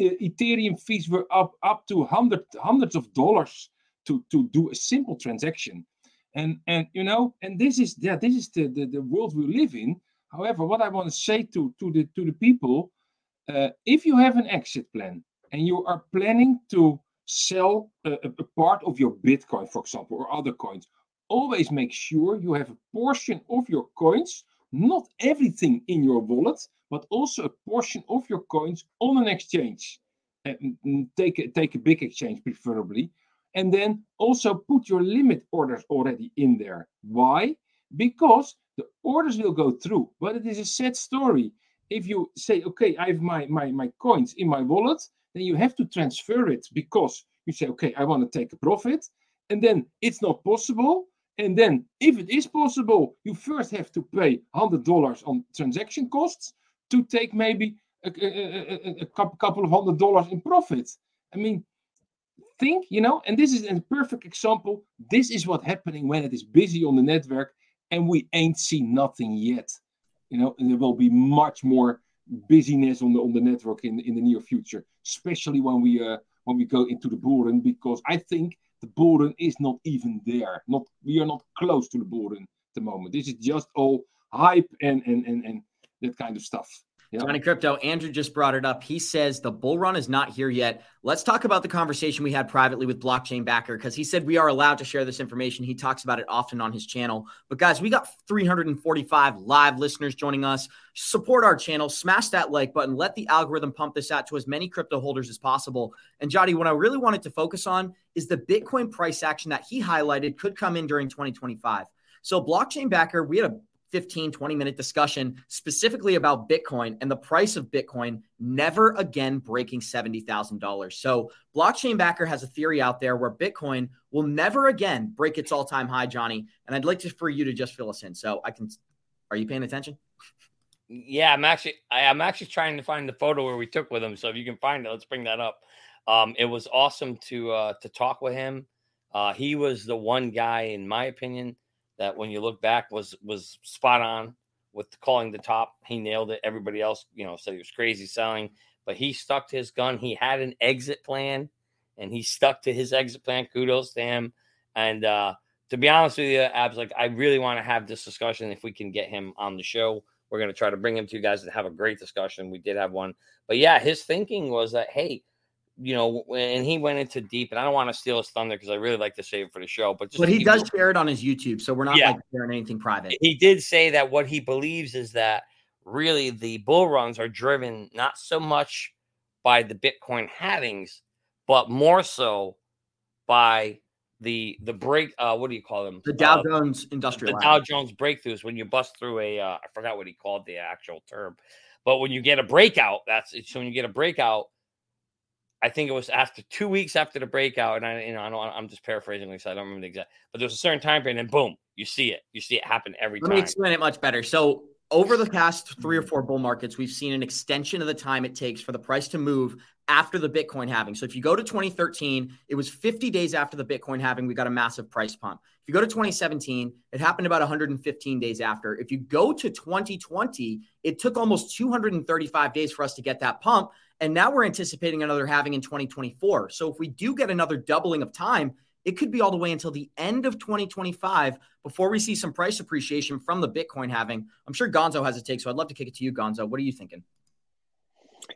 Ethereum fees were up up to hundred hundreds of dollars to to do a simple transaction. And and you know, and this is yeah, this is the, the, the world we live in. However, what I want to say to to the to the people, uh, if you have an exit plan and you are planning to sell a, a, part of your Bitcoin, for example, or other coins, always make sure you have a portion of your coins, not everything in your wallet, but also a portion of your coins on an exchange. And mm, mm, take a, take a big exchange preferably. And then also put your limit orders already in there. Why? Because the orders will go through, but it is a sad story. If you say, okay, I have my, my, my coins in my wallet, then you have to transfer it because you say, okay, I want to take a profit. And then it's not possible and then, if it is possible, you first have to pay $100 on transaction costs to take maybe a, a, a, a couple of hundred dollars in profit. I mean, think, you know, and this is a perfect example. This is what's happening when it is busy on the network and we ain't seen nothing yet. You know, and there will be much more busyness on the on the network in, in the near future, especially when we uh, when we go into the bull run, because I think the bull is not even there. Not we are not close to the bull at the moment. This is just all hype and and and, and that kind of stuff. Yeah. Johnny Krypto, Andrew just brought it up. He says the bull run is not here yet. Let's talk about the conversation we had privately with Blockchain Backer because he said we are allowed to share this information. He talks about it often on his channel. But guys, we got 345 live listeners joining us. Support our channel, smash that like button, let the algorithm pump this out to as many crypto holders as possible. And Johnny, what I really wanted to focus on is the Bitcoin price action that he highlighted could come in during 2025. So, Blockchain Backer, we had a 15, 20 minute discussion specifically about Bitcoin and the price of Bitcoin never again breaking $70,000. So, Blockchain Backer has a theory out there where Bitcoin will never again break its all time high, Johnny. And I'd like to, for you to just fill us in. So, I can, are you paying attention? Yeah, I'm actually, I, am actually trying to find the photo where we took with him. So, if you can find it, let's bring that up. Um, it was awesome to, uh, to talk with him. Uh, he was the one guy, in my opinion, that when you look back was was spot on with calling the top. He nailed it. Everybody else, you know, said he was crazy selling, but he stuck to his gun. He had an exit plan, and he stuck to his exit plan. Kudos to him. And uh, to be honest with you, Abs, like I really want to have this discussion. If we can get him on the show, we're going to try to bring him to you guys to have a great discussion. We did have one, but yeah, his thinking was that hey, you know, and he went into deep, and I don't want to steal his thunder because I really like to save it for the show. But but he does share it on his YouTube, so we're not yeah. like sharing anything private. He did say that what he believes is that really the bull runs are driven not so much by the Bitcoin halvings, but more so by the the break. Uh, what do you call them? The Dow uh, Jones Industrial. The Dow Jones breakthroughs when you bust through a. Uh, I forgot what he called the actual term, but when you get a breakout, that's so when you get a breakout I think it was after two weeks after the breakout, and I, you know, I don't, I'm just paraphrasing, like I don't remember the exact, but there's a certain time frame, and boom, you see it. You see it happen every Let time. me explain it much better. So over the past three or four bull markets, we've seen an extension of the time it takes for the price to move after the Bitcoin halving. So if you go to 2013, it was 50 days after the Bitcoin halving, we got a massive price pump. If you go to 2017, it happened about 115 days after. If you go to 2020, it took almost 235 days for us to get that pump. And now we're anticipating another halving in 2024. So if we do get another doubling of time, it could be all the way until the end of 2025 before we see some price appreciation from the Bitcoin halving. I'm sure Gonzo has a take, so I'd love to kick it to you, Gonzo. What are you thinking?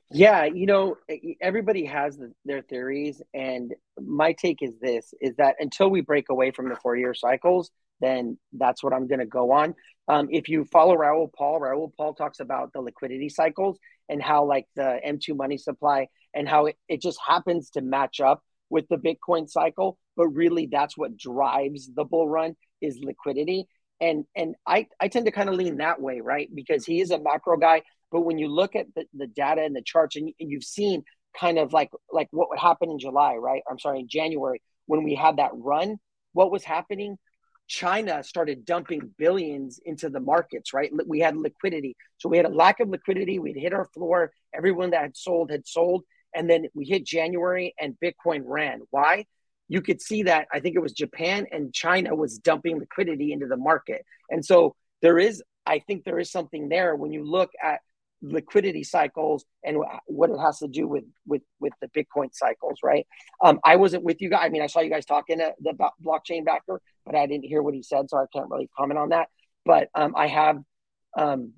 Yeah, you know, everybody has their theories, and my take is this: is that until we break away from the four-year cycles, then that's what I'm going to go on. Um, if you follow Raoul Paul, Raoul Paul talks about the liquidity cycles and how, like, the M2 money supply and how it, it just happens to match up with the Bitcoin cycle, but really that's what drives the bull run is liquidity. And and I, I tend to kind of lean that way, right? Because he is a macro guy. But when you look at the, the data and the charts and, and you've seen kind of like like what would happen in July, right? I'm sorry, in January when we had that run, what was happening? China started dumping billions into the markets, right? We had liquidity. So we had a lack of liquidity. We'd hit our floor. Everyone that had sold had sold. And then we hit January and Bitcoin ran. Why? You could see that I think it was Japan and China was dumping liquidity into the market. And so there is, I think there is something there when you look at liquidity cycles and what it has to do with with with the Bitcoin cycles, right? Um, I wasn't with you guys. I mean, I saw you guys talking to the blockchain backer, but I didn't hear what he said, so I can't really comment on that. But um, I have, um,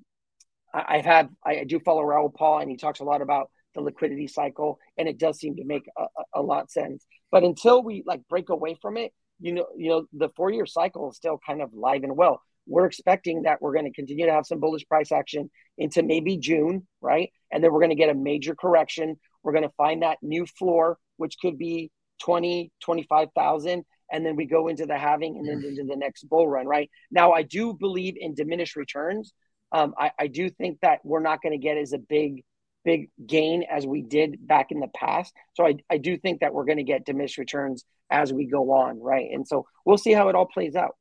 I, have, I do follow Raoul Paul, and he talks a lot about the liquidity cycle, and it does seem to make a, a, lot sense. But until we like break away from it, you know, you know, the four year cycle is still kind of live and well. We're expecting that we're going to continue to have some bullish price action into maybe June, right? And then we're going to get a major correction. We're going to find that new floor, which could be 20, 25,000. And then we go into the halving and then into the next bull run, right? Now, I do believe in diminished returns. Um, I, I do think that we're not going to get as a big big gain as we did back in the past. So I, I do think that we're going to get diminished returns as we go on, right? And so we'll see how it all plays out.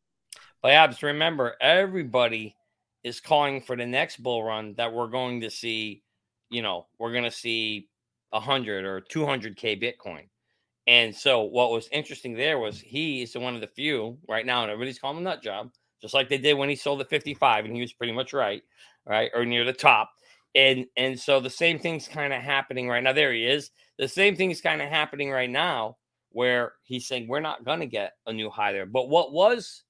But Abs, remember, everybody is calling for the next bull run that we're going to see, you know, we're going to see 100 or 200K Bitcoin. And so what was interesting there was he is one of the few right now, and everybody's calling him nut job, just like they did when he sold at 55, and he was pretty much right, right, or near the top and and so the same thing's kind of happening right now. There he is. The same thing's kind of happening right now, where he's saying we're not going to get a new high there. But what was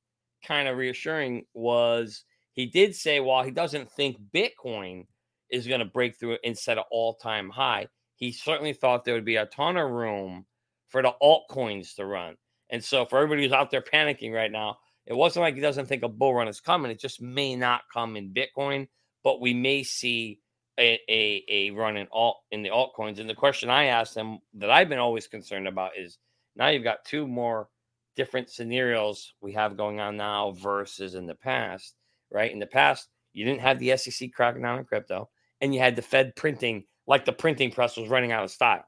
kind of reassuring was he did say while he doesn't think Bitcoin is going to break through and set an all-time high, he certainly thought there would be a ton of room for the altcoins to run. And so for everybody who's out there panicking right now, it wasn't like he doesn't think a bull run is coming. It just may not come in Bitcoin, but we may see a, a, a run in alt in the altcoins. And the question I asked him that I've been always concerned about is now you've got two more different scenarios we have going on now versus in the past, right? In the past, you didn't have the SEC cracking down on crypto, and you had the Fed printing like the printing press was running out of style.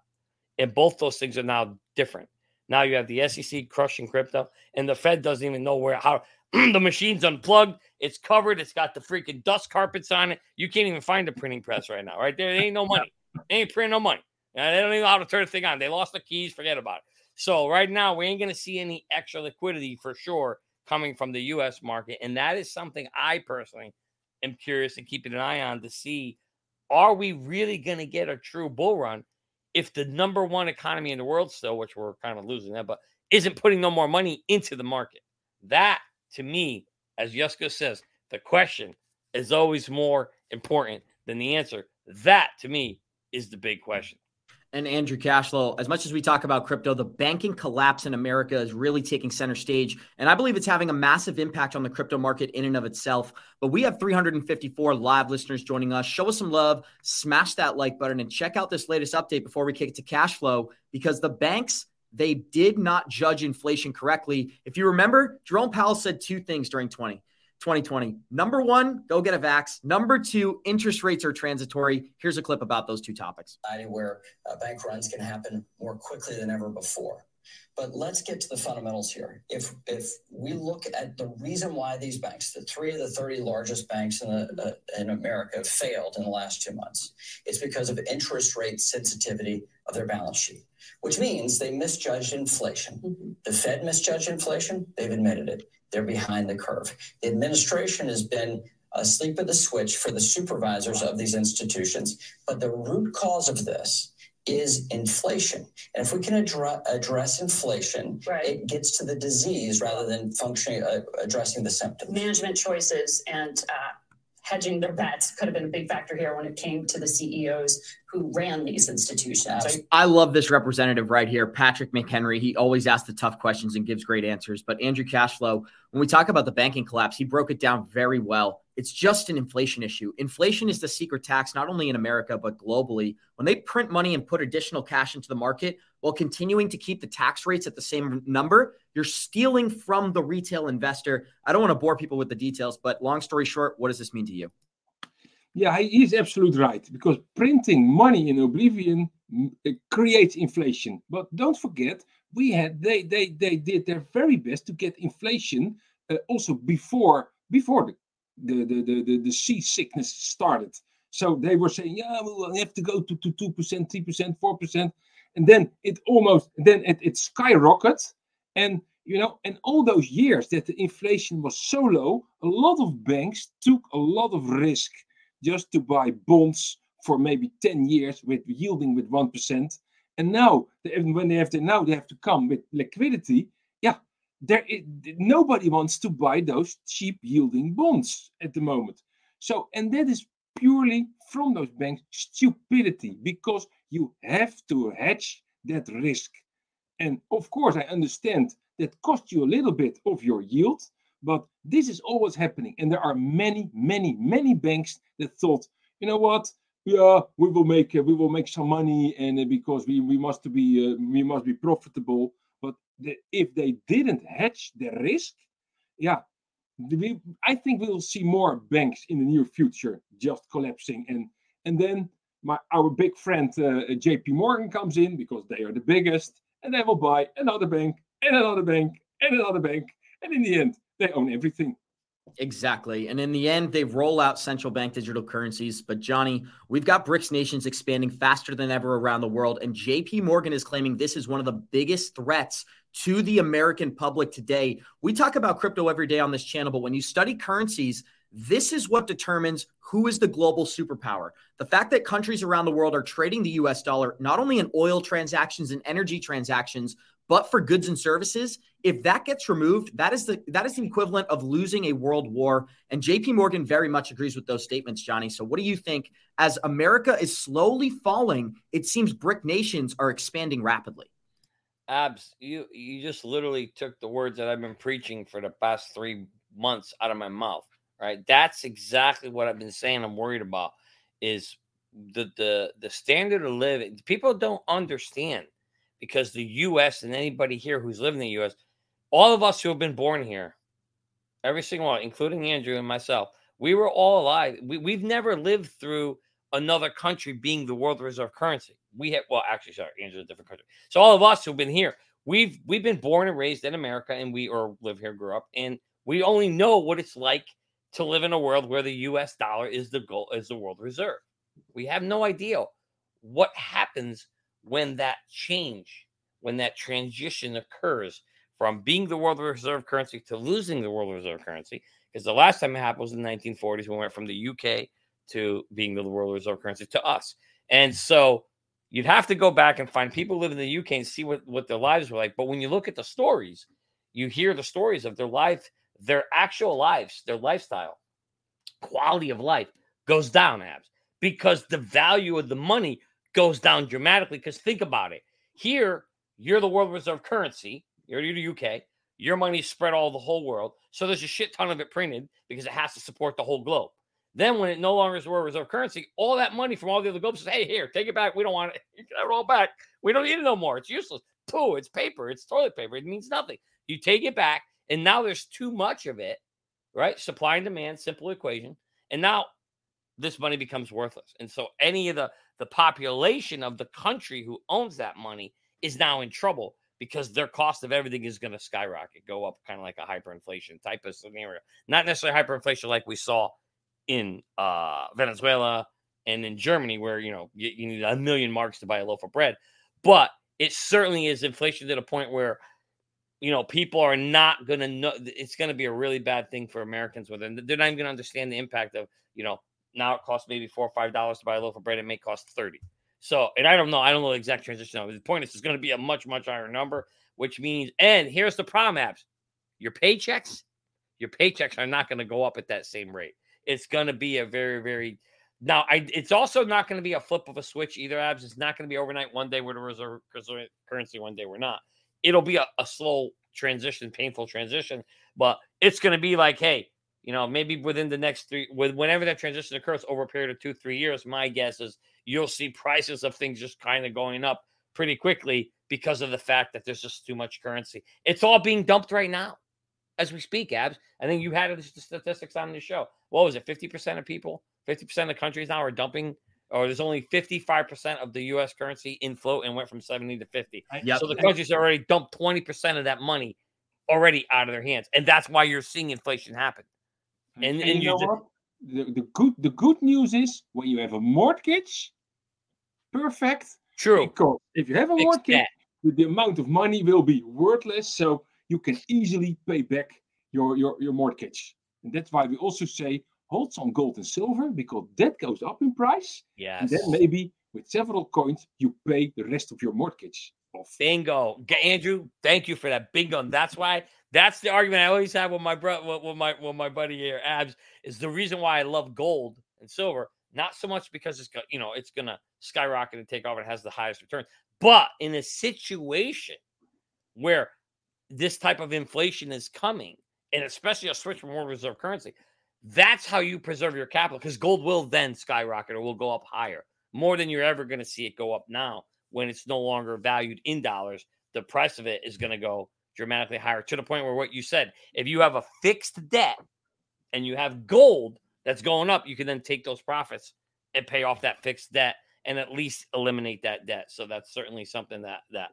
And both those things are now different. Now you have the SEC crushing crypto, and the Fed doesn't even know where how the machine's unplugged. It's covered. It's got the freaking dust carpets on it. You can't even find a printing press right now, right? There ain't no money. They ain't printing no money. They don't even know how to turn the thing on. They lost the keys. Forget about it. So right now, we ain't going to see any extra liquidity for sure coming from the U.S. market, and that is something I personally am curious and keeping an eye on to see: Are we really going to get a true bull run if the number one economy in the world still, which we're kind of losing that, but isn't putting no more money into the market? That to me, as Yuska says, the question is always more important than the answer. That to me is the big question. And Andrew Cashflow, as much as we talk about crypto, the banking collapse in America is really taking center stage. And I believe it's having a massive impact on the crypto market in and of itself. But we have 354 live listeners joining us. Show us some love, smash that like button, and check out this latest update before we kick it to Cashflow because the banks they did not judge inflation correctly. If you remember, Jerome Powell said two things during 20. 2020. Number one, go get a vax. Number two, interest rates are transitory. Here's a clip about those two topics. Where uh, bank runs can happen more quickly than ever before. But let's get to the fundamentals here. If if we look at the reason why these banks, the three of the 30 largest banks in, the, uh, in America, failed in the last two months, it's because of interest rate sensitivity of their balance sheet, which means they misjudged inflation. Mm-hmm. The Fed misjudged inflation. They've admitted it. They're behind the curve. The administration has been asleep at the switch for the supervisors of these institutions. But the root cause of this is inflation. And if we can address, address inflation, right. it gets to the disease rather than functioning uh, addressing the symptoms. Management choices and uh, hedging their bets could have been a big factor here when it came to the CEOs who ran these institutions. I love this representative right here, Patrick McHenry. He always asks the tough questions and gives great answers. But Andrew Cashflow, when we talk about the banking collapse, he broke it down very well. It's just an inflation issue. Inflation is the secret tax, not only in America, but globally. When they print money and put additional cash into the market while continuing to keep the tax rates at the same number, you're stealing from the retail investor. I don't want to bore people with the details, but long story short, what does this mean to you? Yeah, he is absolutely right because printing money in oblivion mm, creates inflation. But don't forget, we had they they they did their very best to get inflation uh, also before before the the the the, the, the seasickness started. So they were saying, yeah, we will have to go to to two percent, three percent, four percent, and then it almost then it, it skyrocketed, and you know, and all those years that the inflation was so low, a lot of banks took a lot of risk just to buy bonds for maybe 10 years with yielding with 1%. And now, when they have to now they have to come with liquidity, yeah, there it, nobody wants to buy those cheap yielding bonds at the moment. So, and that is purely from those banks stupidity because you have to hedge that risk. And of course, I understand that costs you a little bit of your yield, but this is always happening. And there are many, many, many banks that thought, you know what? Yeah, we will make uh, we will make some money, and uh, because we we must be uh, we must be profitable. The, if they didn't hedge the risk, yeah, we, I think we will see more banks in the near future just collapsing, and and then my our big friend uh, J.P. Morgan comes in because they are the biggest, and they will buy another bank and another bank and another bank, and in the end, they own everything. Exactly. And in the end, they roll out central bank digital currencies. But Johnny, we've got BRICS nations expanding faster than ever around the world. And JP Morgan is claiming this is one of the biggest threats to the American public today. We talk about crypto every day on this channel, but when you study currencies, this is what determines who is the global superpower. The fact that countries around the world are trading the US dollar, not only in oil transactions and energy transactions, but for goods and services, if that gets removed, that is the that is the equivalent of losing a world war. And JP Morgan very much agrees with those statements, Johnny. So what do you think as America is slowly falling, it seems BRIC nations are expanding rapidly? Abs, you you just literally took the words that I've been preaching for the past 3 months out of my mouth, right? That's exactly what I've been saying I'm worried about is the the the standard of living. People don't understand because the U.S. and anybody here who's living in the U.S., all of us who have been born here, every single one, including Andrew and myself, we were all alive. We, we've never lived through another country being the world reserve currency. We have, well, actually, sorry, Andrew's a different country. So all of us who've been here, we've we've been born and raised in America, and we or live here, grew up, and we only know what it's like to live in a world where the U.S. dollar is the goal, is the world reserve. We have no idea what happens when that change, when that transition occurs from being the world reserve currency to losing the world reserve currency. Because the last time it happened was in the 1940s when we went from the UK to being the world reserve currency to us. And so you'd have to go back and find people live in the UK and see what, what their lives were like. But when you look at the stories, you hear the stories of their life, their actual lives, their lifestyle, quality of life goes down, abs, because the value of the money goes down dramatically. Because think about it. Here, you're the world reserve currency. You're the UK. Your money's spread all the whole world. So there's a shit ton of it printed because it has to support the whole globe. Then when it no longer is world reserve currency, all that money from all the other globes says, hey, here, take it back. We don't want it. You can have it all back. We don't need it no more. It's useless. Pooh, it's paper. It's toilet paper. It means nothing. You take it back, and now there's too much of it. right? Supply and demand, simple equation. And now this money becomes worthless. And so any of the the population of the country who owns that money is now in trouble because their cost of everything is going to skyrocket, go up kind of like a hyperinflation type of scenario. Not necessarily hyperinflation like we saw in uh, Venezuela and in Germany, where you know you, you need a million marks to buy a loaf of bread, but it certainly is inflation to the point where you know people are not going to know it's going to be a really bad thing for Americans with it. They're not even going to understand the impact of you know now it costs maybe four or five dollars to buy a loaf of bread. It may cost thirty. So, and I don't know, I don't know the exact transition. The point is, it's going to be a much, much higher number, which means, and here's the problem, Abs your paychecks, your paychecks are not going to go up at that same rate. It's going to be a very, very now. I it's also not going to be a flip of a switch either. Abs. It's not going to be overnight. One day we're the reserve currency, one day we're not. It'll be a, a slow transition, painful transition, but it's going to be like, hey, you know, maybe within the next three, with whenever that transition occurs over a period of two, three years, my guess is you'll see prices of things just kind of going up pretty quickly because of the fact that there's just too much currency. It's all being dumped right now as we speak, Abs. I think you had the statistics on the show. What was it? 50% of people, 50% of the countries now are dumping, or there's only 55% of the US currency in float and went from 70 to 50. Yep. So the countries already dumped 20% of that money already out of their hands. And that's why you're seeing inflation happen. And, and, and you, know what? The, the good the good news is when you have a mortgage, perfect. True. Because if you have a mortgage, the amount of money will be worthless. So you can easily pay back your, your, your mortgage. And that's why we also say hold some gold and silver because that goes up in price. Yes. And then maybe with several coins, you pay the rest of your mortgage off. Bingo. Andrew, thank you for that. Bingo. And that's why that's the argument I always have with my brother, with my with my buddy here, Abs, is the reason why I love gold and silver. Not so much because it's you know it's gonna skyrocket and take off and has the highest return, but in a situation where this type of inflation is coming, and especially a switch from world reserve currency, that's how you preserve your capital because gold will then skyrocket or will go up higher more than you're ever going to see it go up now when it's no longer valued in dollars. The price of it is going to go dramatically higher to the point where what you said, if you have a fixed debt and you have gold that's going up, you can then take those profits and pay off that fixed debt and at least eliminate that debt. So that's certainly something that that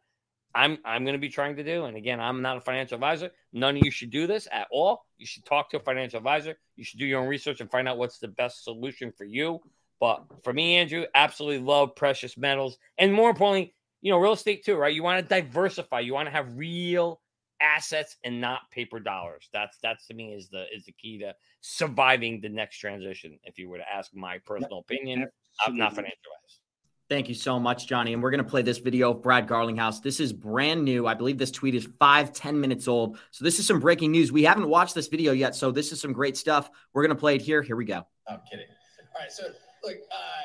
I'm I'm going to be trying to do. And again, I'm not a financial advisor. None of you should do this at all. You should talk to a financial advisor. You should do your own research and find out what's the best solution for you. But for me, Andrew, absolutely love precious metals. And more importantly, you know, real estate too, right? You want to diversify. You want to have real assets and not paper dollars. That's that's to me is the is the key to surviving the next transition. If you were to ask my personal opinion, I'm not financial wise. Thank you so much, Johnny. And we're going to play this video of Brad Garlinghouse. This is brand new. I believe this tweet is five ten minutes old. So this is some breaking news. We haven't watched this video yet. So this is some great stuff. We're going to play it here. Here we go. I'm kidding. All right. So, look, uh,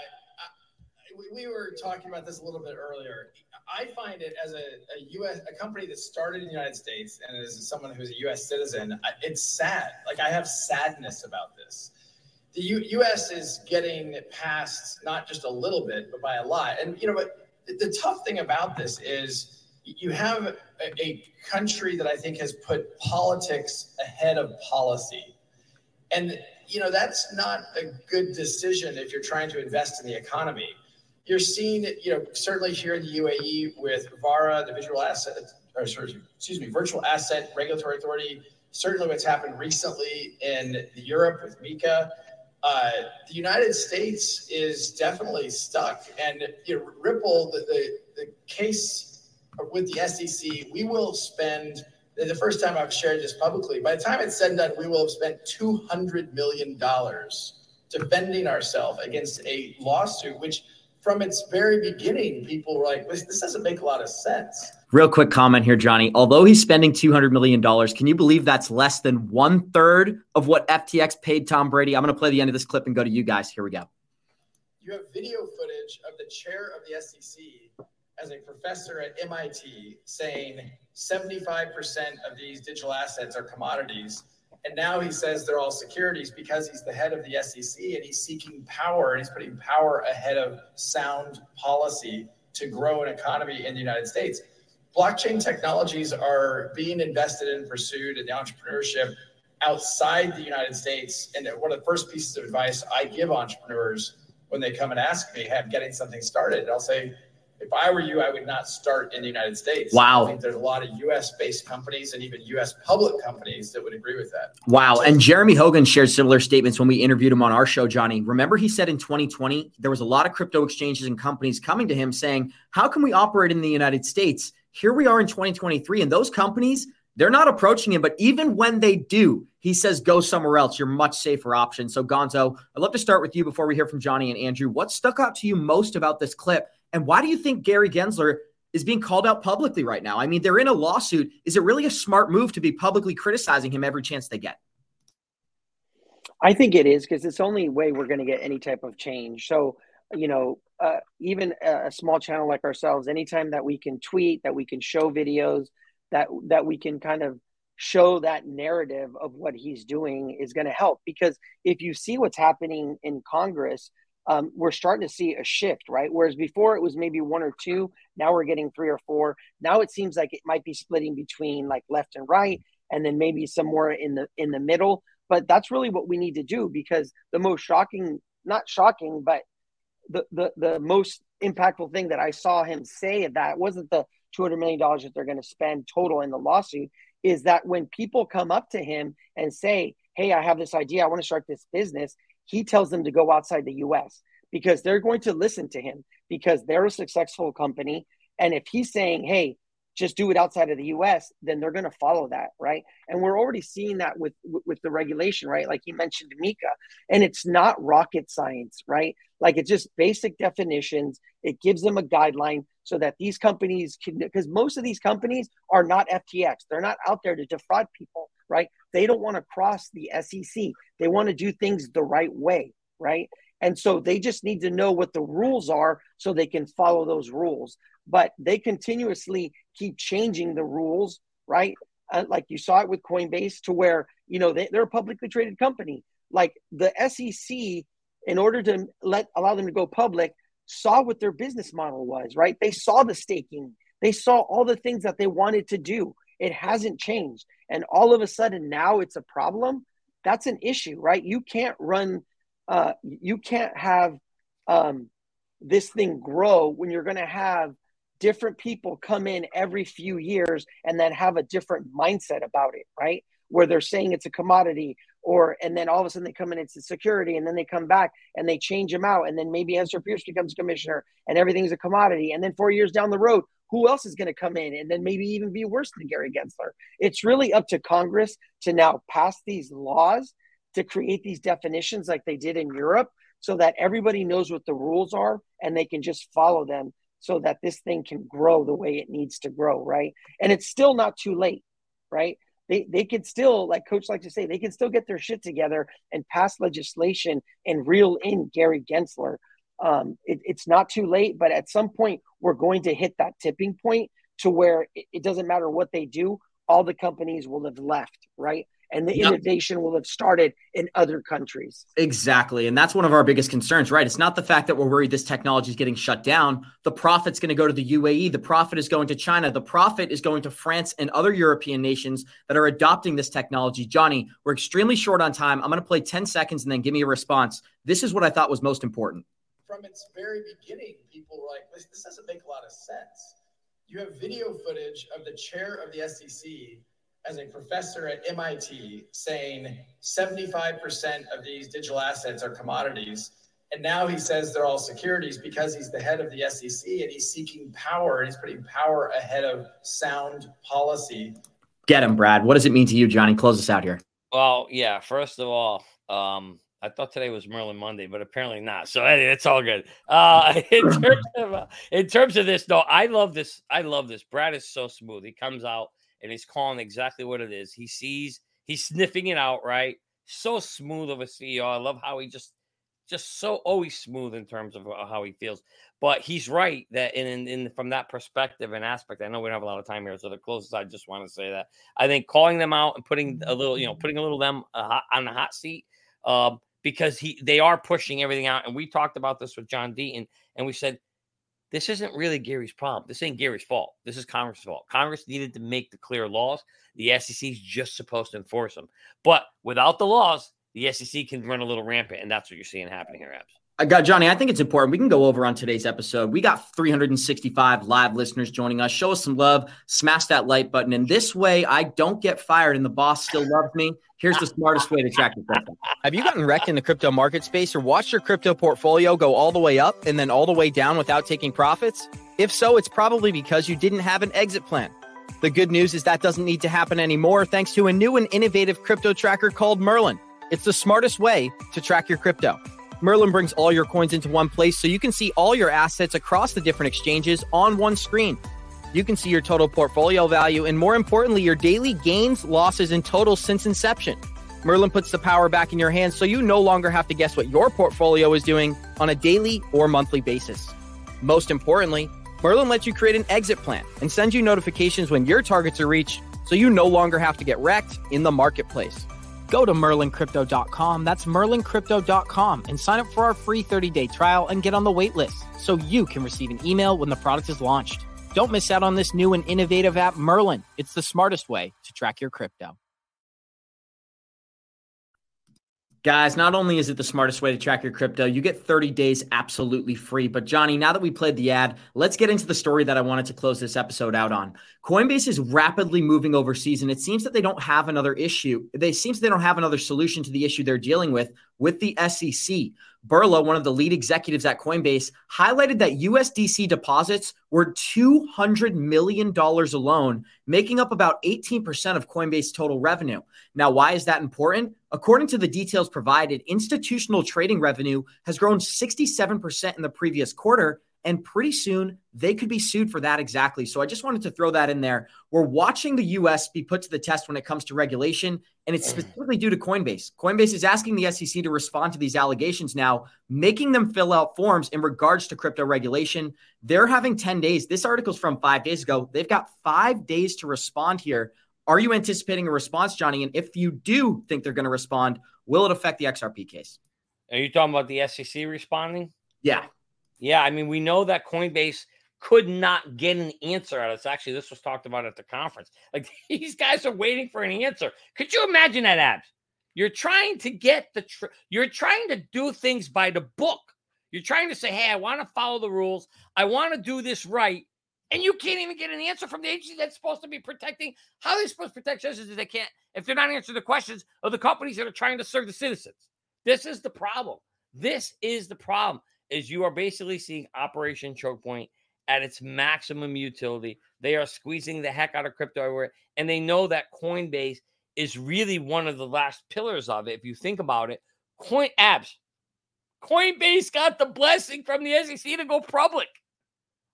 we were talking about this a little bit earlier. I find it as a, a U.S. a company that started in the United States and as someone who's a U.S. citizen, it's sad. Like I have sadness about this. The U- U.S. is getting past not just a little bit, but by a lot. And you know, but the tough thing about this is you have a, a country that I think has put politics ahead of policy, and you know that's not a good decision if you're trying to invest in the economy you're seeing you know, certainly here in the UAE with VARA, the visual asset, or sorry, excuse me, virtual asset regulatory authority. Certainly, what's happened recently in Europe with MiCA. Uh, the United States is definitely stuck, and you know, Ripple, the, the the case with the SEC, we will spend. The first time I've shared this publicly, by the time it's said and done, we will have spent two hundred million dollars defending ourselves against a lawsuit, which from its very beginning, people were like, this doesn't make a lot of sense. Real quick comment here, Johnny. Although he's spending $200 million, can you believe that's less than one third of what FTX paid Tom Brady? I'm going to play the end of this clip and go to you guys. Here we go. You have video footage of the chair of the SEC as a professor at MIT saying 75% of these digital assets are commodities and now he says they're all securities because he's the head of the SEC and he's seeking power and he's putting power ahead of sound policy to grow an economy in the United States. Blockchain technologies are being invested in, pursued, and the entrepreneurship outside the United States. And one of the first pieces of advice I give entrepreneurs when they come and ask me, hey, I'm getting something started, I'll say, if I were you, I would not start in the United States. Wow. I think there's a lot of US based companies and even US public companies that would agree with that. Wow. And Jeremy Hogan shared similar statements when we interviewed him on our show, Johnny. Remember, he said in 2020, there was a lot of crypto exchanges and companies coming to him saying, How can we operate in the United States? Here we are in 2023, and those companies, they're not approaching him, but even when they do, he says go somewhere else. You're much safer option. So, Gonzo, I'd love to start with you before we hear from Johnny and Andrew. What stuck out to you most about this clip, and why do you think Gary Gensler is being called out publicly right now? I mean, they're in a lawsuit. Is it really a smart move to be publicly criticizing him every chance they get? I think it is because it's the only way we're going to get any type of change. So, you know, uh, even a small channel like ourselves, anytime that we can tweet, that we can show videos, that that we can kind of show that narrative of what he's doing is going to help. Because if you see what's happening in Congress, um, we're starting to see a shift, right? Whereas before it was maybe one or two, now we're getting three or four. Now it seems like it might be splitting between like left and right, and then maybe somewhere in the in the middle. But that's really what we need to do because the most shocking, not shocking, but the the the most impactful thing that I saw him say that wasn't the two hundred million dollars that they're going to spend total in the lawsuit. Is that when people come up to him and say, "Hey, I have this idea. I want to start this business," he tells them to go outside the U.S. because they're going to listen to him because they're a successful company. And if he's saying, "Hey, just do it outside of the US, then they're going to follow that, right? And we're already seeing that with with the regulation, right? Like you mentioned MiCA, and it's not rocket science, right? Like it's just basic definitions. It gives them a guideline so that these companies can because most of these companies are not FTX. They're not out there to defraud people, right? They don't want to cross the SEC. They want to do things the right way, right? And so they just need to know what the rules are so they can follow those rules but they continuously keep changing the rules, right? Uh, like you saw it with Coinbase, to where you know they, they're a publicly traded company. Like the SEC, in order to let allow them to go public, saw what their business model was, right? They saw the staking, they saw all the things that they wanted to do. It hasn't changed, and all of a sudden now it's a problem. That's an issue, right? You can't run, uh, you can't have um, this thing grow when you're going to have different people come in every few years and then have a different mindset about it, right? Where they're saying it's a commodity, or and then all of a sudden they come in, it's a security, and then they come back and they change them out, and then maybe Hester Peirce becomes commissioner, and everything's a commodity, and then four years down the road, who else is going to come in and then maybe even be worse than Gary Gensler? It's really up to Congress to now pass these laws to create these definitions like they did in Europe so that everybody knows what the rules are and they can just follow them so that this thing can grow the way it needs to grow, right? And it's still not too late, right? They, they could still, like Coach likes to say, they can still get their shit together and pass legislation and reel in Gary Gensler. Um, it, it's not too late, but at some point, we're going to hit that tipping point to where it, it doesn't matter what they do, all the companies will have left, right? And the yep. innovation will have started in other countries. Exactly. And that's one of our biggest concerns, right? It's not the fact that we're worried this technology is getting shut down. The profit's going to go to the UAE, the profit is going to China, the profit is going to France and other European nations that are adopting this technology. Johnny, we're extremely short on time. I'm going to play 10 seconds and then give me a response. This is what I thought was most important. From its very beginning, people were like, this, this doesn't make a lot of sense. You have video footage of the chair of the SEC as a professor at MIT saying 75% of these digital assets are commodities. And now he says they're all securities because he's the head of the SEC and he's seeking power and he's putting power ahead of sound policy. Get him, Brad. What does it mean to you, Johnny? Close us out here. Well, yeah. First of all, um, I thought today was Merlin Monday, but apparently not. So anyway, it's all good. Uh, in terms of uh, in terms of this, though, I love this. I love this. Brad is so smooth. He comes out and he's calling exactly what it is. He sees, he's sniffing it out, right? So smooth of a CEO. I love how he just, just so always smooth in terms of uh, how he feels. But he's right that in, in, in from that perspective and aspect, I know we don't have a lot of time here, so the closest I just want to say that I think calling them out and putting a little, you know, putting a little them uh, on the hot seat, um, because he they are pushing everything out, and we talked about this with John Deaton, and we said this isn't really Gary's problem. This ain't Gary's fault. This is Congress' fault. Congress needed to make the clear laws. The SEC is just supposed to enforce them. But without the laws, the SEC can run a little rampant, and that's what you're seeing happening here, Abs. Uh, I got Johnny. I think it's important. We can go over on today's episode. We got 365 live listeners joining us. Show us some love. Smash that like button. And this way, I don't get fired and the boss still loves me. Here's the smartest way to track your crypto. Have you gotten wrecked in the crypto market space or watched your crypto portfolio go all the way up and then all the way down without taking profits? If so, it's probably because you didn't have an exit plan. The good news is that doesn't need to happen anymore thanks to a new and innovative crypto tracker called Merlin. It's the smartest way to track your crypto. Merlin brings all your coins into one place so you can see all your assets across the different exchanges on one screen. You can see your total portfolio value and, more importantly, your daily gains, losses, and totals since inception. Merlin puts the power back in your hands so you no longer have to guess what your portfolio is doing on a daily or monthly basis. Most importantly, Merlin lets you create an exit plan and sends you notifications when your targets are reached so you no longer have to get wrecked in the marketplace. Go to merlincrypto.com. That's merlincrypto.com and sign up for our free 30 day trial and get on the wait list so you can receive an email when the product is launched. Don't miss out on this new and innovative app, Merlin. It's the smartest way to track your crypto. Guys, not only is it the smartest way to track your crypto, you get 30 days absolutely free. But, Johnny, now that we played the ad, let's get into the story that I wanted to close this episode out on. Coinbase is rapidly moving overseas, and it seems that they don't have another issue. They seems they don't have another solution to the issue they're dealing with with the SEC. Burla, one of the lead executives at Coinbase, highlighted that USDC deposits were $200 million alone, making up about 18% of Coinbase total revenue. Now, why is that important? According to the details provided, institutional trading revenue has grown 67% in the previous quarter, and pretty soon they could be sued for that exactly. So I just wanted to throw that in there. We're watching the US be put to the test when it comes to regulation, and it's specifically due to Coinbase. Coinbase is asking the SEC to respond to these allegations now, making them fill out forms in regards to crypto regulation. They're having 10 days. This article's from five days ago. They've got five days to respond here. Are you anticipating a response, Johnny? And if you do think they're going to respond, will it affect the XRP case? Are you talking about the SEC responding? Yeah. Yeah, I mean, we know that Coinbase could not get an answer out of this. Actually, this was talked about at the conference. Like these guys are waiting for an answer. Could you imagine that, Abs? You're trying to get the tr- you're trying to do things by the book. You're trying to say, "Hey, I want to follow the rules. I want to do this right." And you can't even get an answer from the agency that's supposed to be protecting. How are they supposed to protect citizens if they can't, if they're not answering the questions of the companies that are trying to serve the citizens? This is the problem. This is the problem is you are basically seeing Operation Choke Point at its maximum utility. They are squeezing the heck out of crypto everywhere, and they know that Coinbase is really one of the last pillars of it. If you think about it, Coin Abs, Coinbase got the blessing from the SEC to go public.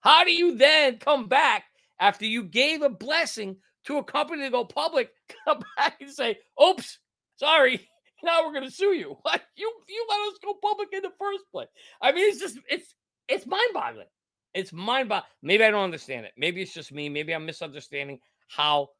How do you then come back after you gave a blessing to a company to go public, come back and say, "Oops, sorry, now we're going to sue you. What you you let us go public in the first place? I mean, it's just it's it's mind boggling. It's mind boggling. Maybe I don't understand it. Maybe it's just me. Maybe I'm misunderstanding how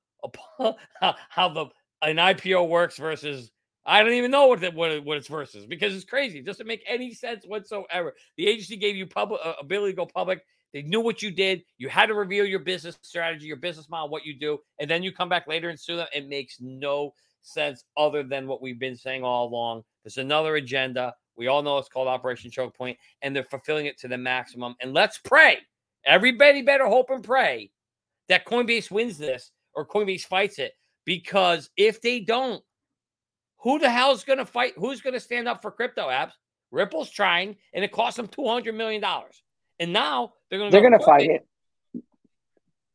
how the an IPO works versus I don't even know what the, what, what it's versus because it's crazy. It doesn't make any sense whatsoever. The agency gave you public uh, ability to go public. They knew what you did. You had to reveal your business strategy, your business model, what you do, and then you come back later and sue them. It makes no sense other than what we've been saying all along. There's another agenda. We all know it's called Operation Choke Point, and they're fulfilling it to the maximum. And let's pray. Everybody better hope and pray that Coinbase wins this or Coinbase fights it. Because if they don't, who the hell's going to fight? Who's going to stand up for crypto apps? Ripple's trying, and it cost them two hundred million dollars. And now they're going to they're going to fight it.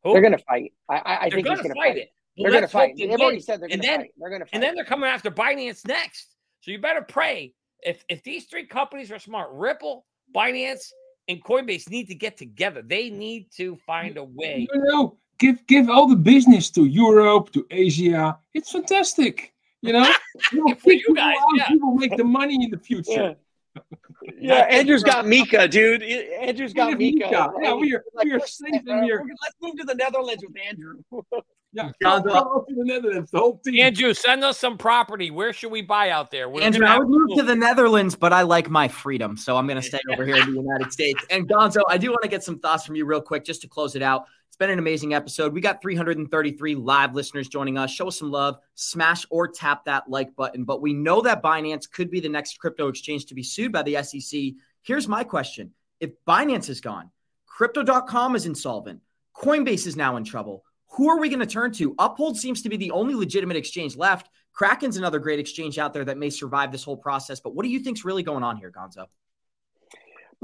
Who? They're going to fight. I, I think he's going to fight it. Well, they're going to fight. They've already said they're going to fight. They're going to And then they're coming after Binance next. So you better pray. If if these three companies are smart, Ripple, Binance, and Coinbase need to get together. They need to find a way. You know, give give all the business to Europe, to Asia. It's fantastic. You know, you, For you guys, yeah. people make the money in the future. Yeah, yeah Andrew's got MiCA, dude. Andrew's got MiCA. MiCA. Yeah, we are Like, we are let's- safe in here. Let's move to the Netherlands with Andrew. Yeah, come, come to the Netherlands, the whole team. Andrew, send us some property. Where should we buy out there? We're Andrew, I would move to the Netherlands, but I like my freedom, so I'm going to stay over here in the United States. And Gonzo, I do want to get some thoughts from you real quick, just to close it out. It's been an amazing episode. We got 333 live listeners joining us. Show us some love, smash or tap that like button. But we know that Binance could be the next crypto exchange to be sued by the SEC. Here's my question If Binance is gone, crypto.com is insolvent, Coinbase is now in trouble. Who are we going to turn to? Uphold seems to be the only legitimate exchange left. Kraken's another great exchange out there that may survive this whole process. But what do you think's really going on here, Gonzo?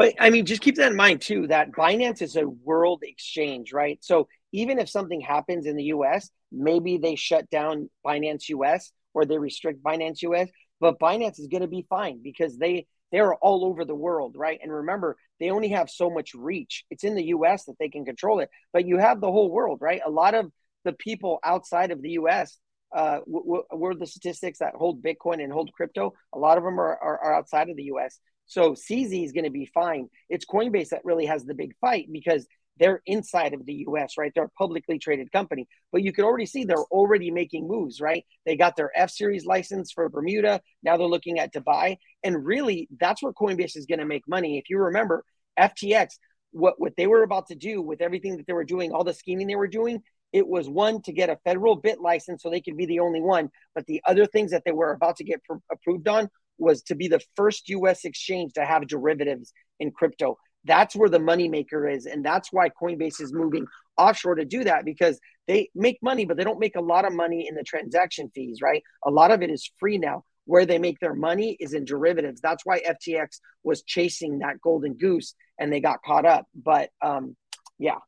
But I mean, just keep that in mind too that Binance is a world exchange, right? So even if something happens in the US, maybe they shut down Binance US or they restrict Binance US, but Binance is going to be fine because they they're all over the world, right? And remember, they only have so much reach. It's in the US that they can control it, but you have the whole world, right? A lot of the people outside of the US uh, were the statistics that hold Bitcoin and hold crypto. A lot of them are, are, are outside of the US. So CZ is going to be fine. It's Coinbase that really has the big fight because they're inside of the US, right? They're a publicly traded company. But you can already see they're already making moves, right? They got their F series license for Bermuda. Now they're looking at Dubai. And really, that's where Coinbase is going to make money. If you remember, FTX, what, what they were about to do with everything that they were doing, all the scheming they were doing, it was one to get a federal bit license so they could be the only one. But the other things that they were about to get pr- approved on was to be the first US exchange to have derivatives in crypto. That's where the moneymaker is. And that's why Coinbase is moving offshore to do that because they make money, but they don't make a lot of money in the transaction fees, right? A lot of it is free now. Where they make their money is in derivatives. That's why FTX was chasing that golden goose and they got caught up. But um, yeah,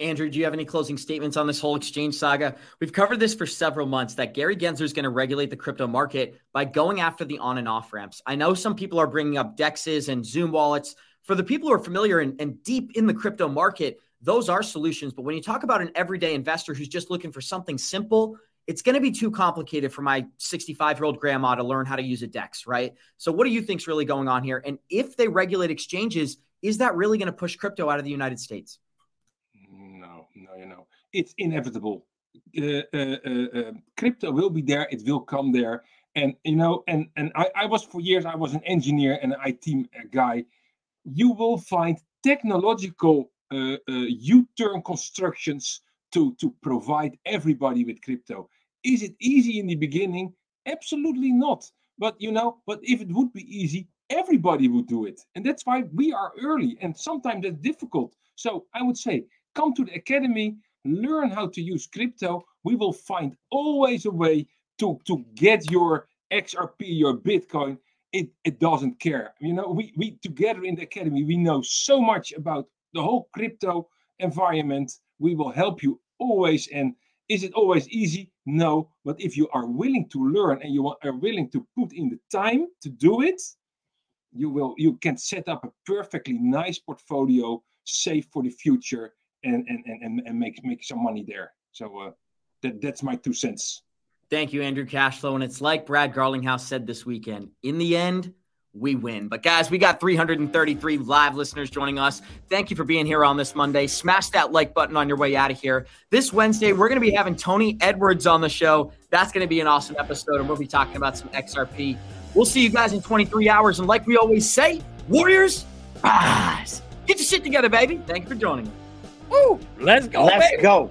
Andrew, do you have any closing statements on this whole exchange saga? We've covered this for several months that Gary Gensler is going to regulate the crypto market by going after the on and off ramps. I know some people are bringing up DEXs and Zoom wallets. For the people who are familiar and, and deep in the crypto market, those are solutions. But when you talk about an everyday investor who's just looking for something simple, it's going to be too complicated for my 65 year old grandma to learn how to use a DEX, right? So, what do you think is really going on here? And if they regulate exchanges, is that really going to push crypto out of the United States? No, you know, it's inevitable. Uh, uh, uh, crypto will be there. It will come there. And you know, and and I, I was for years I was an engineer and an IT guy. You will find technological U-turn constructions to to provide everybody with crypto. Is it easy in the beginning? Absolutely not. But you know, but if it would be easy, everybody would do it. And that's why we are early and sometimes it's difficult. So I would say come to the academy, learn how to use crypto. We will find always a way to, to get your XRP, your Bitcoin. It, it doesn't care. You know, we, we together in the academy, we know so much about the whole crypto environment. We will help you always. And is it always easy? No. But if you are willing to learn and you are willing to put in the time to do it, you will you can set up a perfectly nice portfolio, safe for the future, and and and and make make some money there. So uh, that that's my two cents. Thank you, Andrew Cashflow. And it's like Brad Garlinghouse said this weekend. In the end, we win. But guys, we got 333 live listeners joining us. Thank you for being here on this Monday. Smash that like button on your way out of here. This Wednesday, we're going to be having Tony Edwards on the show. That's going to be an awesome episode, and we'll be talking about some XRP. We'll see you guys in 23 hours. And like we always say, Warriors, rise. Get your shit together, baby. Thank you for joining us. Woo! Let's go. Let's baby. go.